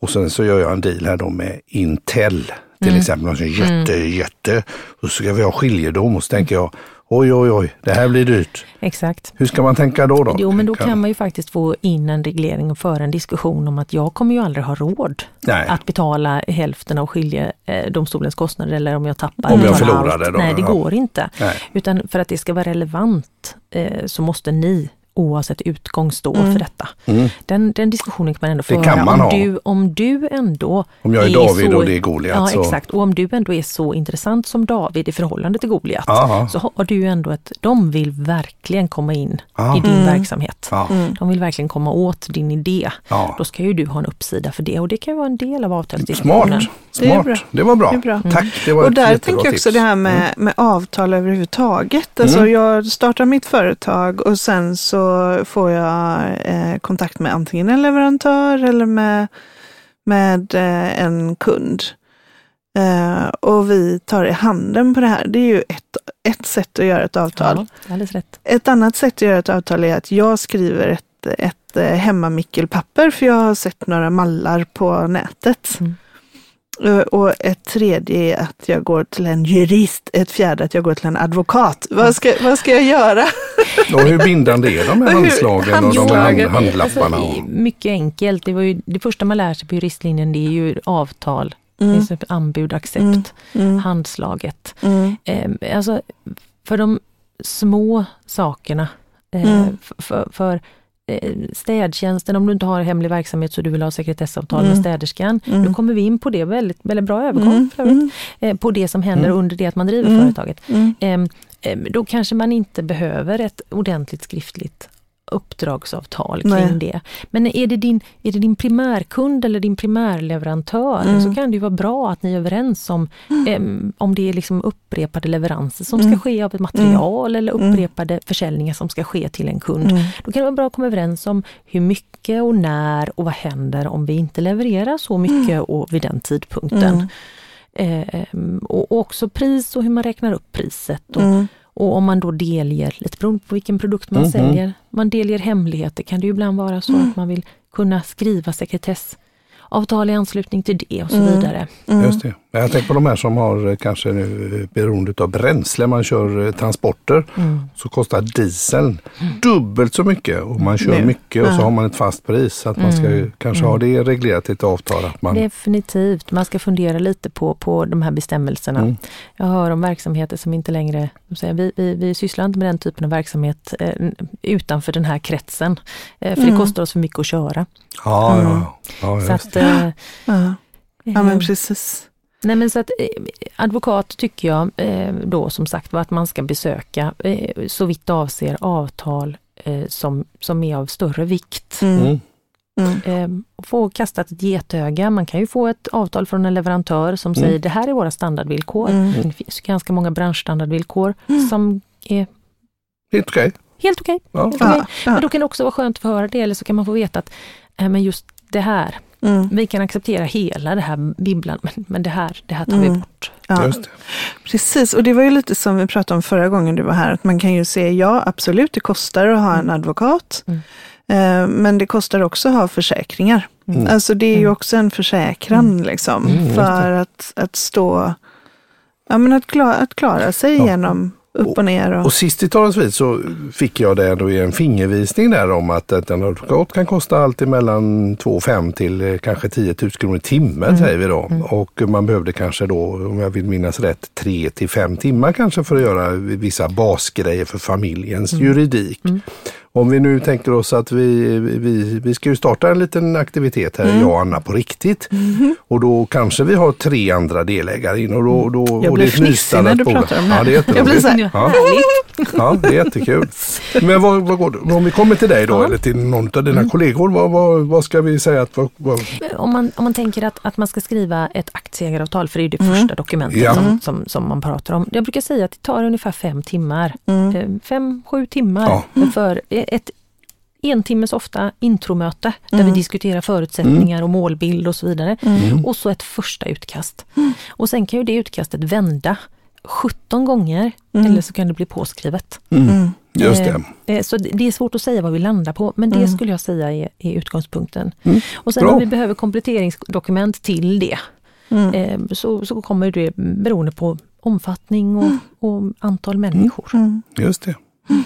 Och sen så gör jag en deal här då med Intel till Mm. exempel, sån jätte, jätte. Och så ska vi ha skiljedom och så tänker jag oj oj oj, det här blir dyrt. Exakt. Hur ska man tänka då? då? Jo, men då kan man ju faktiskt få in en reglering och föra en diskussion om att jag kommer ju aldrig ha råd Nej. att betala hälften av skiljedomstolens kostnader eller om jag tappar Om jag betalar förlorar allt. det då, Nej, det ja. går inte. Nej. Utan för att det ska vara relevant eh, så måste ni oavsett utgång stå för detta. Mm. Den, den diskussionen kan man ändå Det föra. kan man om, ha. Du, om du ändå Om jag är David och det är Goliat, Ja, så- exakt. Och om du ändå är så intressant som David i förhållande till Goliat, Aha. så har du ändå ett, de vill verkligen komma in Ja. i din verksamhet. Ja. De vill verkligen komma åt din idé. Ja. Då ska ju du ha en uppsida för det och det kan ju vara en del av avtalsdiskussionen. Smart, Det är smart. bra. Det var bra. Det är bra. Tack, det var Och där tänker jag också tips. det här med, med avtal överhuvudtaget. Alltså Mm. jag startar mitt företag och sen så får jag eh, kontakt med antingen en leverantör eller med, med eh, en kund. Eh, och vi tar i handen på det här. Det är ju ett, ett sätt att göra ett avtal. Ja, rätt. Ett annat sätt att göra ett avtal är att jag skriver ett, ett eh, hemmamickelpapper för jag har sett några mallar på nätet. Mm. Eh, Och ett tredje är att jag går till en jurist. Ett fjärde att jag går till en advokat. Vad ska, vad ska jag göra? Och hur bindande är de här Hur- handslagen och de handslagen. handlapparna? Alltså, mycket enkelt. Det, var ju, det första man lär sig på juristlinjen det är ju avtal, Mm. det är så anbud, accept, Mm. handslaget. Mm. Eh, alltså, för de små sakerna, eh, Mm. för, för städtjänsten, om du inte har hemlig verksamhet så du vill ha sekretessavtal med Mm. städerskan, Mm. då kommer vi in på det, väldigt, väldigt bra övergång Mm. för övrigt, Mm. eh, på det som händer Mm. under det att man driver Mm. företaget. Ehm, då kanske man inte behöver ett ordentligt skriftligt uppdragsavtal kring Nej. det. Men är det, din, är det din primärkund eller din primärleverantör Mm. så kan det ju vara bra att ni är överens om ehm, om det är liksom upprepade leveranser som Mm. ska ske av ett material eller Mm. upprepade försäljningar som ska ske till en kund. Mm. Då kan det vara bra att komma överens om hur mycket och när och vad händer om vi inte levererar så mycket och vid den tidpunkten. Mm. Ehm, och, också pris och hur man räknar upp priset. Och, Mm. Och om man då delger, lite beroende på vilken produkt man Mhm. säljer, man delger hemligheter kan det ju ibland vara så Mm. att man vill kunna skriva sekretessavtal i anslutning till det och så Mm. vidare. Mm. Just det. Jag tänker på de här som har eh, kanske nu eh, beroende av bränsle, man kör eh, transporter, Mm. så kostar dieseln dubbelt så mycket och man kör Nu. mycket och så har man ett fast pris. Så att man ska ju kanske ha det reglerat i ett avtal. Att man, Definitivt, man ska fundera lite på, på de här bestämmelserna. Mm. Jag hör om verksamheter som inte längre, säger, vi, vi, vi sysslar inte med den typen av verksamhet eh, utanför den här kretsen. Eh, för Mm. det kostar oss för mycket att köra. ja, Mm. ja, ja, Så att. Eh, Ja. ja, men eh, precis. Nej men så att eh, advokat tycker jag eh, då som sagt var att man ska besöka så vitt avser avtal som, som är av större vikt. Mm. Mm. Mm. Eh, och få kastat ett getöga. Man kan ju få ett avtal från en leverantör som Mm. säger det här är våra standardvillkor. Mm. Det finns ganska många branschstandardvillkor som är Helt okej. helt okej. Ja. Okej. Ja. Men då kan det också vara skönt att få höra det eller så kan man få veta att eh, men just det här, Mm. vi kan acceptera hela det här bibblan men, men det här, det här tar vi Mm. bort. Ja. Just det. Precis, och det var ju lite som vi pratade om förra gången du var här, att man kan ju se, ja absolut, det kostar att ha en advokat, Mm. eh, men det kostar också att ha försäkringar. Mm. Alltså det är ju Mm. också en försäkran liksom, Mm, för att, att stå, ja men att klara, att klara sig Ja. genom upp och ner. Och, Och sist i talets vid så fick jag det då i en fingervisning där om att, en advokat kan kosta allt mellan 2 5 till eh, kanske 10 000 kronor i timmen säger vi då. Och man behövde kanske då, om jag vill minnas rätt, 3 till 5 timmar kanske för att göra vissa basgrejer för familjens juridik. Om vi nu tänker oss att vi, vi, vi ska ju starta en liten aktivitet här, jag och Anna på riktigt. Och då kanske vi har tre andra delägare in och då, då Jag och blir det är ett fnissig när nystartat du bolag. pratar om det Ja, det är Jag blir så här, Ja. Ja, det är jättekul. Men vad, vad går om vi kommer till dig då Ja. eller till någon av dina Mm. kollegor, vad, vad, vad ska vi säga att vad, vad, Om man, om man tänker att, att man ska skriva ett aktieägaravtal, för det är det Mm. första dokumentet Ja. som, som, som man pratar om. Jag brukar säga att det tar ungefär fem timmar, Mm. eh, fem, sju timmar för ett en timmes ofta intromöte där Mm. vi diskuterar förutsättningar och målbild och så vidare. Mm. Och så ett första utkast. Och sen kan ju det utkastet vända 17 gånger Mm. eller så kan det bli påskrivet. Mm. just det. Eh, eh, Så det är svårt att säga vad vi landar på, men det Mm. skulle jag säga är, är utgångspunkten. Mm. Och sen Bra. om vi behöver kompletteringsdokument till det, Mm. eh, så, så kommer det beroende på omfattning och, och antal människor. Mm. Just det.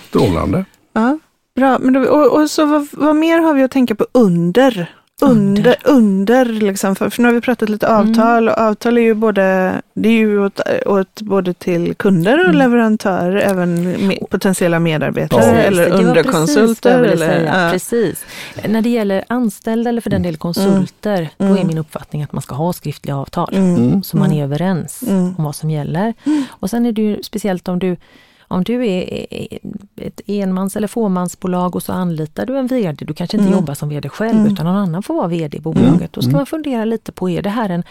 Strålande. Ja, bra. Men då, och, och så vad, vad mer har vi att tänka på under? Under, under liksom, för, för nu har vi pratat lite avtal och avtal är ju både, det är ju åt, åt både till kunder och Mm. leverantörer, även med, potentiella medarbetare Precis, eller precis underkonsulter. Eller, ja. Precis. När det gäller anställda eller för den del konsulter, då är Mm. min uppfattning att man ska ha skriftliga avtal. Mm. Så man är överens Mm. om vad som gäller. Och sen är det ju speciellt om du om du är ett enmans eller fåmansbolag och så anlitar du en VD, du kanske inte Mm. jobbar som VD själv Mm. utan någon annan får vara VD i bolaget. Då ska man fundera lite på, är det här en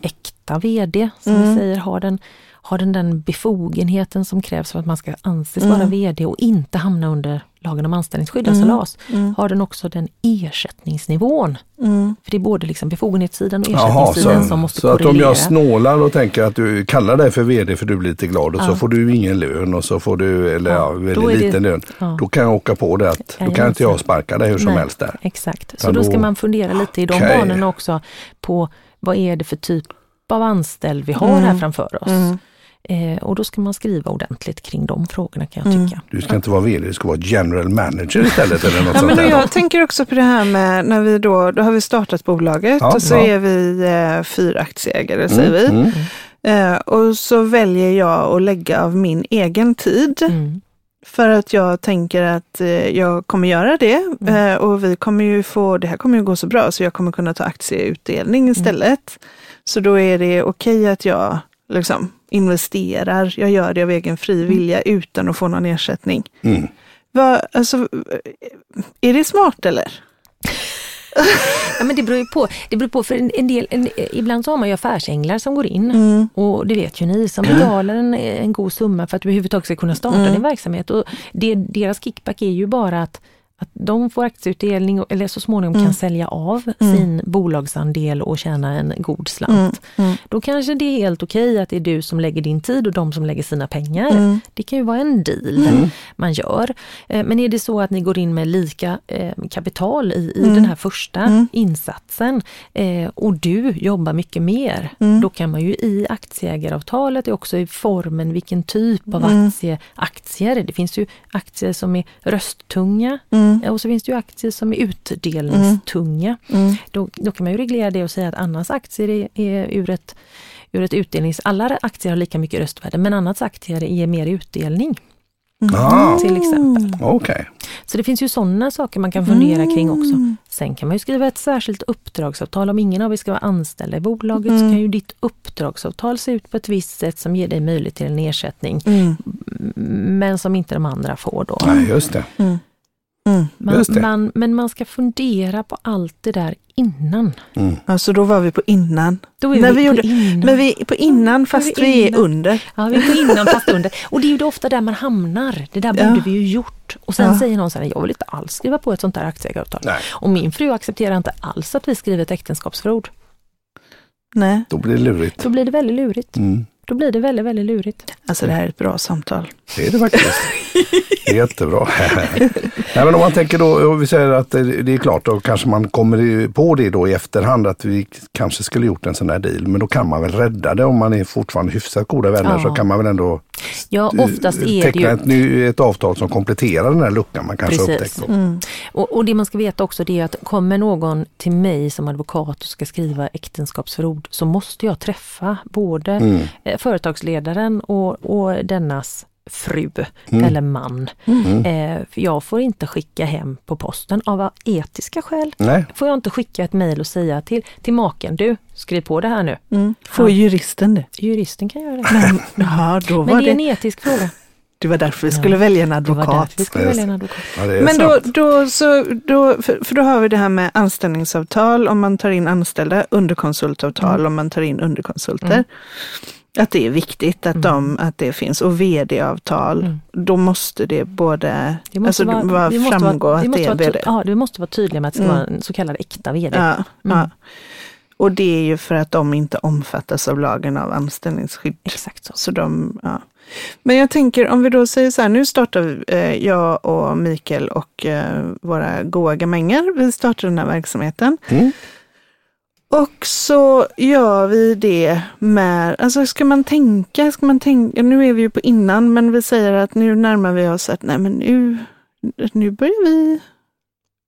äkta VD som Mm. vi säger, har den, har den den befogenheten som krävs för att man ska anses Mm. vara VD och inte hamna under lagen om anställningsskydd, alltså Mm. LAS. Mm. Har den också den ersättningsnivån? Mm. För det är både liksom befogenhetssidan och Jaha, ersättningssidan så, som måste så att om jag snålar och tänker att du kallar dig för VD för du blir lite glad och så Ja. får du ingen lön och så får du, eller ja, Ja, väldigt är det- liten lön. ja. Då kan jag åka på det att då kan inte jag sparka dig hur som Nej. helst där. Exakt, så då då- ska man fundera lite i de Okej. banorna också på vad är det för typ av anställd vi har Mm. här framför oss. Mm. Eh, och då ska man skriva ordentligt kring de frågorna kan jag Mm. tycka. Du ska inte vara VD, du ska vara general manager istället eller något Ja, sånt men jag tänker också på det här med när vi då, då har vi startat bolaget Ja, och så ja. är vi eh, fyra aktieägare säger vi. Mm, mm. Eh, och så väljer jag att lägga av min egen tid Mm. för att jag tänker att eh, jag kommer göra det Mm. eh, och vi kommer ju få, det här kommer ju gå så bra så jag kommer kunna ta aktieutdelning istället. Så då är det okej att jag liksom investerar, jag gör det av egen fri vilja utan att få någon ersättning. Mm. Vad, alltså, är det smart eller? Ja, men det beror ju på. Det beror på för en, en del, en, ibland så har man ju affärsänglar som går in Mm. och det vet ju ni som betalar en, en god summa för att du överhuvudtaget ska kunna starta Mm. din verksamhet. Och det, deras kickback är ju bara att att de får aktieutdelning eller så småningom Mm. kan sälja av Mm. sin bolagsandel och tjäna en god slant. Mm. Mm. Då kanske det är helt okej att det är du som lägger din tid och de som lägger sina pengar. Mm. Det kan ju vara en deal Mm. man gör. Eh, Men är det så att ni går in med lika eh, kapital i, i den här första insatsen eh, och du jobbar mycket mer, då kan man ju i aktieägaravtalet, också i formen vilken typ av aktie, aktier, det finns ju aktier som är rösttunga Mm. och så finns det ju aktier som är utdelningstunga. Mm. Då, då kan man ju reglera det och säga att Annas aktier är, är ur ett ur ett utdelnings... Alla aktier har lika mycket röstvärde men Annas aktier ger mer utdelning Ah. till exempel. Okej. Så det finns ju sådana saker man kan fundera kring också. Mm. Sen kan man ju skriva ett särskilt uppdragsavtal. Om ingen av er ska vara anställda i bolaget så Mm. kan ju ditt uppdragsavtal se ut på ett visst sätt som ger dig möjlighet till en ersättning. Mm. Men som inte de andra får då. Nej, just det. Mm. Man, man, men man ska fundera på allt det där innan. Mm. Alltså då var vi på innan. Då är När vi, vi på gjorde- innan. Men vi är på innan fast vi vi är under. Ja, vi är på innan fast under. Och det är ju då ofta där man hamnar. Det där Ja. borde vi ju gjort. Och sen Ja. säger någon så här, jag vill inte alls skriva på ett sånt där aktieägaravtal. Nej, Och min fru accepterar inte alls att vi skriver ett äktenskapsförord. Nej, då blir det lurigt. Då blir det väldigt lurigt. Mm. Då blir det väldigt, väldigt lurigt. alltså det här är ett bra samtal. Det är det faktiskt. Det är jättebra. Nej, men om man tänker då, och vi säger att det är klart, då kanske man kommer på det då i efterhand att vi kanske skulle gjort en sån här deal. Men då kan man väl rädda det om man är fortfarande hyfsat goda vänner Ja. så kan man väl ändå Ja, oftast är det teckna ju... ett, ny, ett avtal som kompletterar den här luckan man kanske har Precis. upptäckt. Då. Mm. Och, och det man ska veta också det är att kommer någon till mig som advokat och ska skriva äktenskapsförord så måste jag träffa både Mm. Företagsledaren och, och dennas fru Mm. eller man. Mm. Eh, för jag får inte skicka hem på posten av etiska skäl. Nej, Får jag inte skicka ett mejl och säga till, till maken, du skriv på det här nu. Mm. Får Ja. juristen det? Juristen kan göra det. Men, ja, då Men var det är en etisk fråga. det var därför vi Ja. skulle välja en advokat. Just välja en advokat. ja, Men då, då, så, då, för, för då har vi det här med anställningsavtal om man tar in anställda, underkonsultavtal Mm. om man tar in underkonsulter. Att det är viktigt att, Mm. de, att det finns. Och vd-avtal, Mm. då måste det både Det måste alltså, vara, bara det måste framgå vara, att det är vara, vd. ja, det måste vara tydligt med att det ska Mm. vara en så kallad äkta vd. Ja, Mm. ja. Och det är ju för att de inte omfattas av lagen av anställningsskydd. Exakt så. Så de, ja. Men jag tänker om vi då säger så här, nu startar vi, eh, jag och Mikael och eh, våra goa gamänger, vi startar den här verksamheten. Mm. Och så gör vi det med, alltså ska man tänka, ska man tänka, nu är vi ju på innan, men vi säger att nu närmar vi oss att nej men nu, nu börjar vi,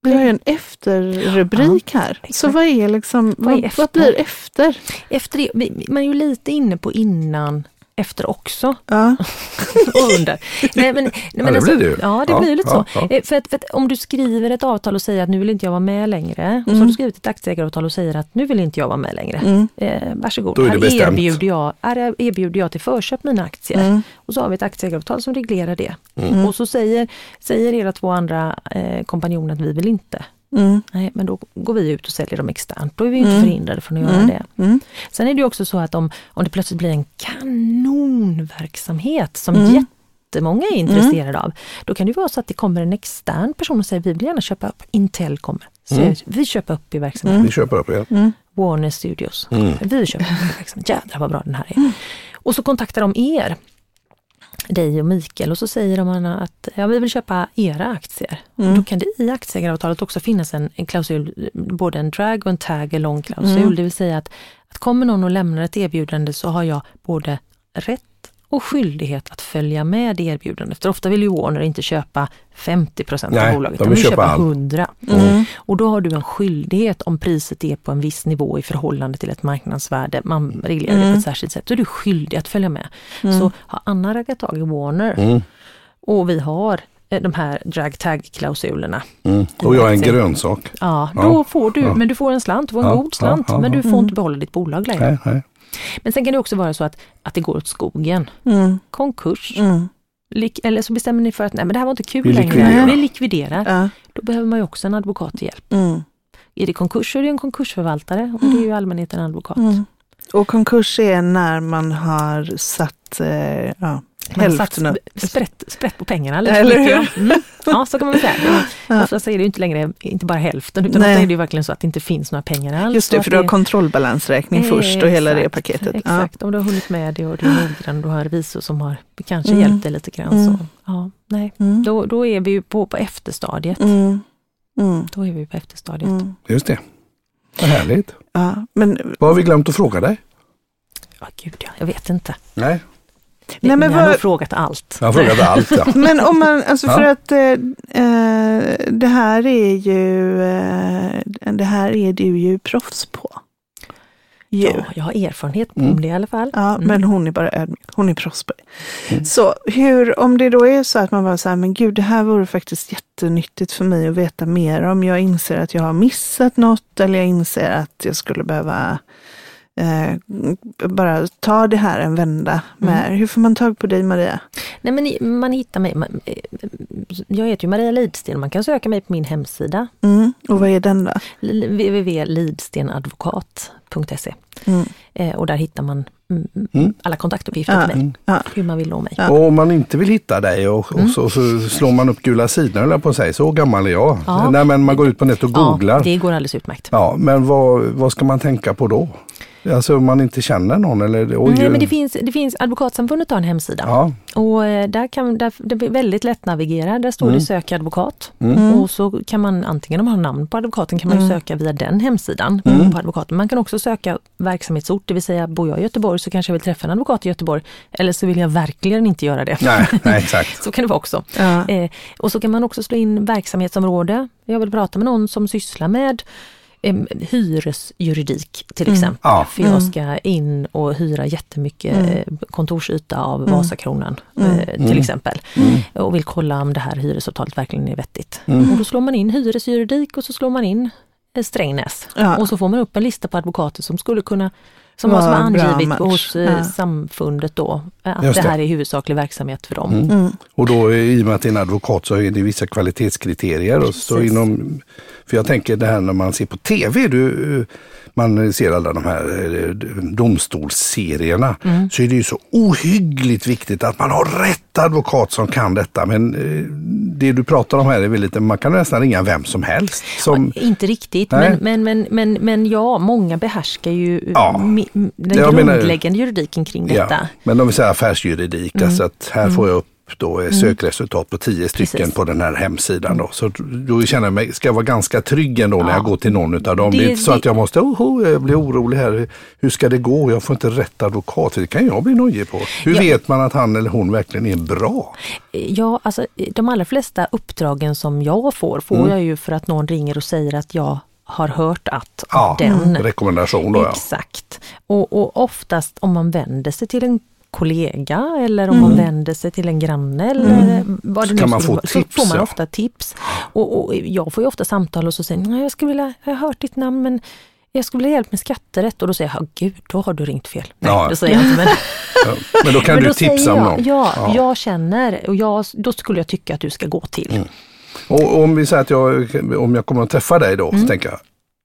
vi har ju en efterrubrik här. exakt. Så vad är liksom, Vad är vad, efter? vad blir efter? Efter det, man är ju lite inne på innan, efter också. Ja. och under. Nej, men, nej, men det blir det ju. Ja, det Ja, blir lite ja, så. ja. Eh, För, att, för att om du skriver ett avtal och säger att nu vill inte jag vara med längre, och så har Mm. du skrivit ett aktieägaravtal och säger att nu vill inte jag vara med längre. Mm. Eh, varsågod, här, bestämt. erbjuder jag, här erbjuder jag till förköp mina aktier. Mm. Och så har vi ett aktieägaravtal som reglerar det. Mm. Och så säger, säger era två andra eh, kompanjoner att vi vill inte. Mm. Nej, men då går vi ut och säljer dem externt. Då är vi inte Mm. förhindrade från att göra Mm. det. Mm. Sen är det också så att om, om det plötsligt blir en kanonverksamhet som Mm. jättemånga är intresserade av, då kan det vara så att det kommer en extern person och säger vi vill gärna köpa upp, Intel kommer, Mm. vi köper upp i verksamheten, Vi köper upp. Mm. Warner Studios, Mm. vi köper upp i verksamheten, jädrar vad bra den här är. Och så kontaktar de er, dig och Mikael och så säger de att ja, vi vill köpa era aktier. Mm. Då kan det i aktieägaravtalet också finnas en, en klausul, både en drag och en tag along klausul, Mm. det vill säga att, att kommer någon och lämnar ett erbjudande så har jag både rätt och skyldighet att följa med i erbjudandet. För ofta vill ju Warner inte köpa 50% av Nej, bolaget, de de vill vill köpa köpa allt. 100. Mm. Och då har du en skyldighet om priset är på en viss nivå i förhållande till ett marknadsvärde, man reglerar det på Mm. ett särskilt sätt, så är du skyldig att följa med. Mm. Så har Anna raggat tag i Warner Mm. och vi har eh, de här drag tag-klausulerna. Mm. Och jag är en grönsak. Ja, Ja. då får du, Ja. men du får en slant, du får en Ja, god slant, ja, ja, men du ja. får Mm. inte behålla ditt bolag längre. Nej, nej. Men sen kan det också vara så att, att det går åt skogen. Mm. Konkurs. Mm. Lik, eller så bestämmer ni för att nej men det här var inte kul Vi längre, likviderar. vi likviderar. Ja. Då behöver man ju också en advokat till hjälp. Mm. Är det konkurs så är det en konkursförvaltare och det är ju i allmänhet en advokat. Mm. Och konkurs är när man har satt eh, ja, Man har satt hälften sp- sprätt, sprätt på pengarna. Lite Eller hur? ja. Mm. Ja, så kan man väl säga. Ja. Oftast är det ju inte längre, inte bara hälften, utan Nej. ofta är det ju verkligen så att det inte finns några pengar alls. Just det, för du har kontrollbalansräkning först och hela det Exakt, paketet. Ja. Exakt, om du har hunnit med det och du är noggrann och du har en revisor som har kanske Mm. hjälpt dig lite grann. Mm. Så, ja, nej. Mm. Då, då är vi ju på, på efterstadiet. Mm. Mm. Då är vi på efterstadiet. Mm. Just det. Vad härligt. Ja, men Vad har vi glömt att fråga dig? Ja, gud ja, jag vet inte. Nej, Nej, men ni har vad- nog frågat allt. jag frågade allt. Ja. Men om man, alltså Ja. för att eh, eh, det här är ju, eh, det här är du ju proffs på. Ju. Ja, jag har erfarenhet om Mm. det i alla fall. Ja, Mm. men hon är bara ödmjuk. Hon är proffs på det. Mm. Så hur, om det då är så att man bara så här, men gud, det här vore faktiskt jättenyttigt för mig att veta mer om. Jag inser att jag har missat något eller jag inser att jag skulle behöva eh, bara ta det här en vända med. Hur får man tag på dig Maria? Nej, men man hittar mig. Man, eh, jag heter ju Maria Lidsten. Man kan söka mig på min hemsida. Mm. Och vad är den då? www.lidstenadvokat.se Mm. eh, och där hittar man mm, Mm. alla kontaktuppgifter Ja. till mig. Ja. Hur man vill nå mig. Ja. Och om man inte vill hitta dig och, och så, så slår man upp gula sidor eller på sig. Så gammal är jag. Ja. Nej, men man går ut på nätet och googlar. Ja, det går alldeles utmärkt. Ja, men vad, vad ska man tänka på då? Alltså om man inte känner någon eller? Oj, Nej, men det finns, det finns Advokatsamfundet har en hemsida Ja, och eh, där kan där, det är väldigt lätt navigera. Där står Mm. det sök advokat Mm. och så kan man antingen om man har namn på advokaten kan man Mm. söka via den hemsidan Mm. på advokaten. Man kan också söka verksamhetsort, det vill säga bor jag i Göteborg så kanske jag vill träffa en advokat i Göteborg eller så vill jag verkligen inte göra det. nej, nej exakt. Så kan det vara också. Ja. Eh, och så kan man också slå in verksamhetsområde. Jag vill prata med någon som sysslar med eh, hyresjuridik till Mm. exempel. Ja. För jag Mm. ska in och hyra jättemycket Mm. eh, kontorsyta av Mm. Vasakronan Mm. eh, till Mm. exempel. Mm. Och vill kolla om det här hyresavtalet verkligen är vettigt. Mm. Och då slår man in hyresjuridik och så slår man in Strängnäs. Ja. Och så får man upp en lista på advokater som skulle kunna som, Vara har, som angivit match. hos eh, Ja. samfundet då, eh, att Just det det. här är huvudsaklig verksamhet för dem. Mm. Mm. Och då i och med att det är en advokat så är det vissa kvalitetskriterier. Och så inom, för jag tänker det här när man ser på tv, du, man ser alla de här eh, domstolsserierna, Mm. så är det ju så ohyggligt viktigt att man har rätt advokat som kan detta. Men eh, det du pratar om här är väl lite, man kan nästan ringa vem som helst. Som, Inte riktigt, men, men, men, men, men ja, många behärskar ju Ja. Den Jag menar- grundläggande juridiken kring detta. Ja, men om vi säger affärsjuridik, Mm. alltså att här får jag upp då är sökresultat på tio stycken Precis. på den här hemsidan. Då. Så då känner jag mig, ska jag vara ganska trygg ändå när Ja. jag går till någon utav dem. Det, Det- är inte så det- att jag måste, oh, jag blir orolig här. Hur ska det gå? Jag får inte rätt advokat. Det kan jag bli nojig på. Hur Ja. vet man att han eller hon verkligen är bra? Ja, alltså de allra flesta uppdragen som jag får, får Mm. jag ju för att någon ringer och säger att jag har hört att Ja, den. rekommendation då ja. Exakt. Och, och oftast om man vänder sig till en kollega eller om man vänder sig till en granne eller vad det Så nu kan man skulle få tips, så får man ja. ofta tips. Och, och jag får ju ofta samtal och så säger "Nej, jag skulle vilja, jag har hört ditt namn men jag skulle vilja hjälp med skatterätt och då säger jag, "Ja, gud, då har du ringt fel. Nej, Ja. det säger jag inte. Men, Men då kan men du då tipsa om någon. Ja, Ja. jag känner och jag, då skulle jag tycka att du ska gå till. Mm. Och, om vi säger att jag, om jag kommer att träffa dig då, Mm. så tänker jag,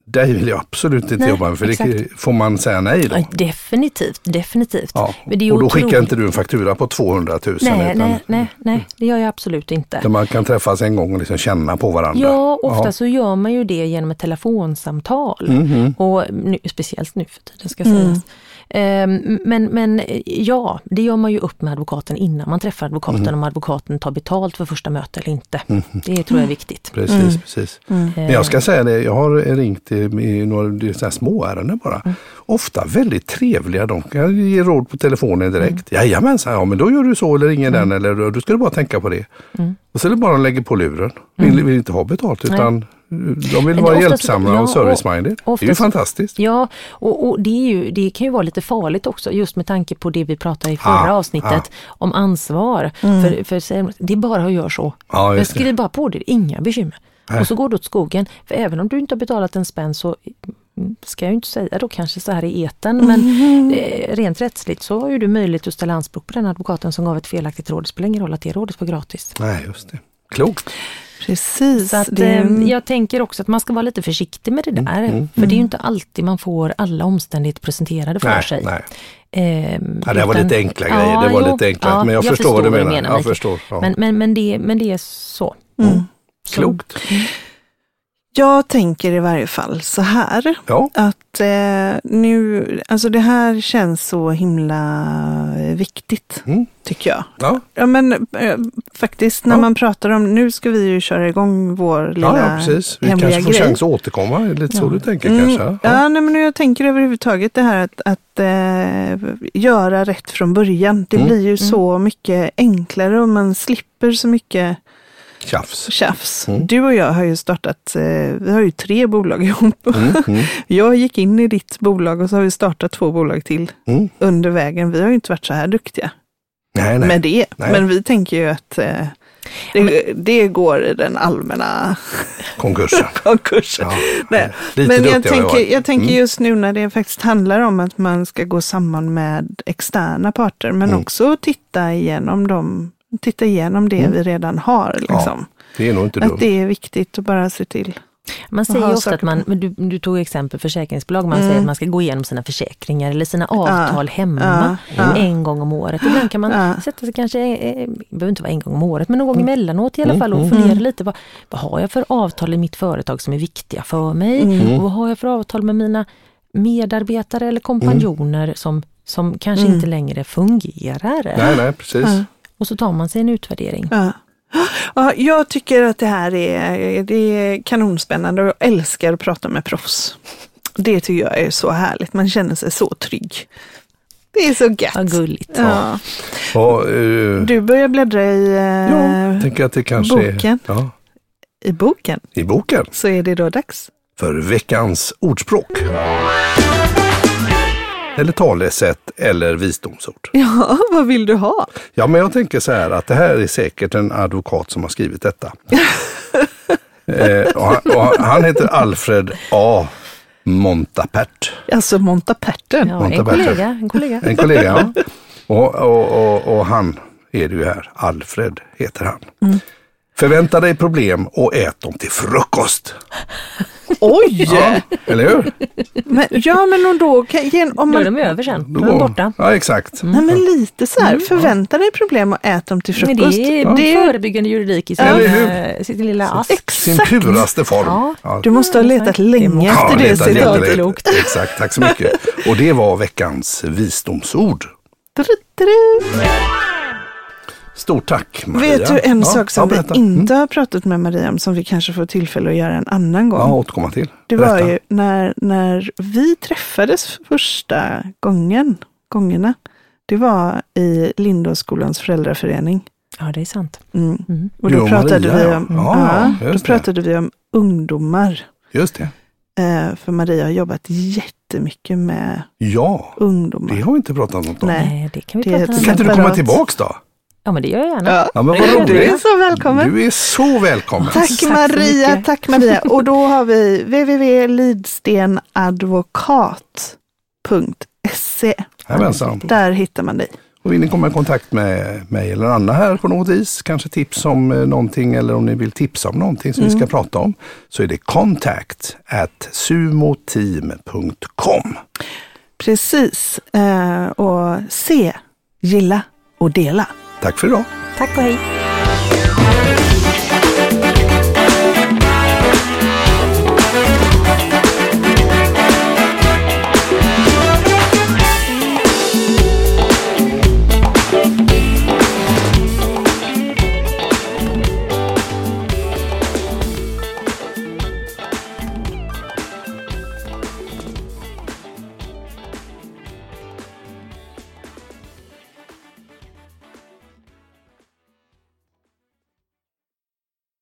dig vill jag absolut inte Nej, jobba med. För det, exakt. får man säga nej då? Definitivt, definitivt. Ja. Det Och då otroligt- skickar inte du en faktura på 200 000? Nej, utan, nej, nej, nej, det gör jag absolut inte. Där man kan träffas en gång och liksom känna på varandra? Ja, ofta Ja. så gör man ju det genom ett telefonsamtal. Mhm. Och nu, speciellt nu för tiden ska sägas. Ehm, Men, men ja, det gör man ju upp med advokaten innan man träffar advokaten Mm. om advokaten tar betalt för första mötet eller inte. Det tror jag är viktigt. Precis, precis. Mm. Men jag ska säga det, jag har ringt i, några så små ärenden bara. Mm. Ofta väldigt trevliga, de kan ge råd på telefonen direkt. Mm. Jajamensan, ja men då gör du så eller ringer den eller då ska du bara tänka på det. Mm. Och så är det bara att lägga på luren. Vill, vill inte ha betalt utan de vill vara hjälpsamma ja, och service-minded. Det är ju fantastiskt. Ja, och, och det, är ju, det kan ju vara lite farligt också just med tanke på det vi pratade i förra Ja, avsnittet om ansvar. För, för säger- det är bara att göra så. Ja, Jag skriver bara på det, inga bekymmer. Nej. Och så går det åt skogen. För även om du inte har betalat en spänn så mm, ska jag ju inte säga då kanske så här i eten men eh, rent rättsligt så har ju du möjlighet att ställa anspråk på den advokaten som gav ett felaktigt råd. Det spelar ingen roll att det rådet var gratis. Nej, just det. Klokt. Precis. Så att, eh, jag tänker också att man ska vara lite försiktig med det där. För det är ju inte alltid man får alla omständigheter presenterade för Nej, sig. nej. Ehm, Ja, det var utan- lite enkla grejer. Det var jo, lite enklare. men jag, förstår vad du menar. Jag Mikael. förstår. Ja. Men, men, men, det, men det är så. mm. Så- Klokt. Jag tänker i varje fall så här. Ja. Att eh, nu, alltså det här känns så himla viktigt, Mm. tycker jag. Ja. Ja men eh, faktiskt när Ja. man pratar om, nu ska vi ju köra igång vår lilla Ja, precis. Vi kanske får grej. chans att återkomma. Är Lite så du tänker Mm, kanske? ja, nej, men jag tänker överhuvudtaget det här att, att eh, göra rätt från början. Det Mm. blir ju så mycket enklare och man slipper så mycket Tjafs. tjafs. Mm. Du och jag har ju startat, eh, vi har ju tre bolag ihop. Mm, mm, Jag gick in i ditt bolag och så har vi startat två bolag till mm. under vägen. Vi har ju inte varit så här duktiga Nej, nej. med det. Nej. Men vi tänker ju att eh, det, det går i den allmänna Konkursen. konkursen. Ja. Men jag tänker, varit. jag tänker Mm. just nu när det faktiskt handlar om att man ska gå samman med externa parter, men Mm. också titta igenom, dem, titta igenom det Mm. vi redan har. Liksom. Det är nog inte dumt. Att det är viktigt att bara se till. Man säger Aha, ju ofta saker att man, du, du tog exempel försäkringsbolag, man Mm. säger att man ska gå igenom sina försäkringar eller sina avtal hemma ja, ja. en gång om året. Ibland kan man Ja. sätta sig kanske, eh, det behöver inte vara en gång om året, men någon gång emellanåt i alla Mm, fall och mm. fundera lite. Vad, vad har jag för avtal i mitt företag som är viktiga för mig? Mm. Och vad har jag för avtal med mina medarbetare eller kompanjoner som, som kanske Mm. inte längre fungerar? Nej, nej, precis. Ja. Och så tar man sig en utvärdering. Ja. Ja, jag tycker att det här är, det är kanonspännande och jag älskar att prata med proffs. Det tycker jag är så härligt, man känner sig så trygg. Det är så gött. Vad gulligt. Ja. Och, eh, Du börjar bläddra i, eh, ja, tänker att det kanske boken. är ja, i boken, i boken så är det då dags. för veckans ordspråk. Eller talesätt eller visdomsord. Ja, vad vill du ha? Ja, men jag tänker så här att det här är säkert en advokat som har skrivit detta. eh, och han, och han heter Alfred A. Montapert. Alltså Montaperten. Ja, en Montaberter. kollega. En kollega. En kollega. ja. och, och, och, och han är det ju här. Alfred heter han. Mm. Förvänta dig problem och ät dem till frukost. Oj! Ja, eller hur? Men, ja, men då kan, om Då är man, de över sen. Då är de borta. Ja, exakt. nej, men lite så här, förvänta dig problem och ät dem till Men frukost. det är det är, förebyggande juridik i sin, hur? eh, sin lilla ask. Sin exakt. puraste form. Ja. Ja. Du måste ha letat länge Ja, efter det citatet. Exakt, tack så mycket. Och det var veckans visdomsord. Tru, tru. Stort tack Maria. Vet du en ja, sak som ja, vi inte har pratat med Maria om som vi kanske får tillfälle att göra en annan gång? Ja, återkomma till. Det var ju när, när vi träffades första gången, gångerna. Det var i Lindåsskolans föräldraförening. Ja, det är sant. Mm. Mm. Och då Jo, pratade, Maria, vi om, Ja, ja, då det. pratade vi om ungdomar. Just det. Eh, för Maria har jobbat jättemycket med Ja, ungdomar. det har vi inte pratat om. Nej. Nej, det kan vi Det prata om. Kan inte du komma tillbaks då? Ja, men det gör jag gärna. Ja. Ja, men vad Du är roligt. så välkommen. Du är så välkommen. Tack, Tack Maria, tack Maria. Och då har vi www.lidstenadvokat.se. Jajamensan. Där hittar man dig. Och vill ni komma i kontakt med mig eller Anna här på något vis, kanske tips om eh, någonting eller om ni vill tipsa om någonting som vi ska prata om, så är det contact at sumoteam.com. Precis. Eh, och se, gilla och dela. Tack för idag. Tack och hej!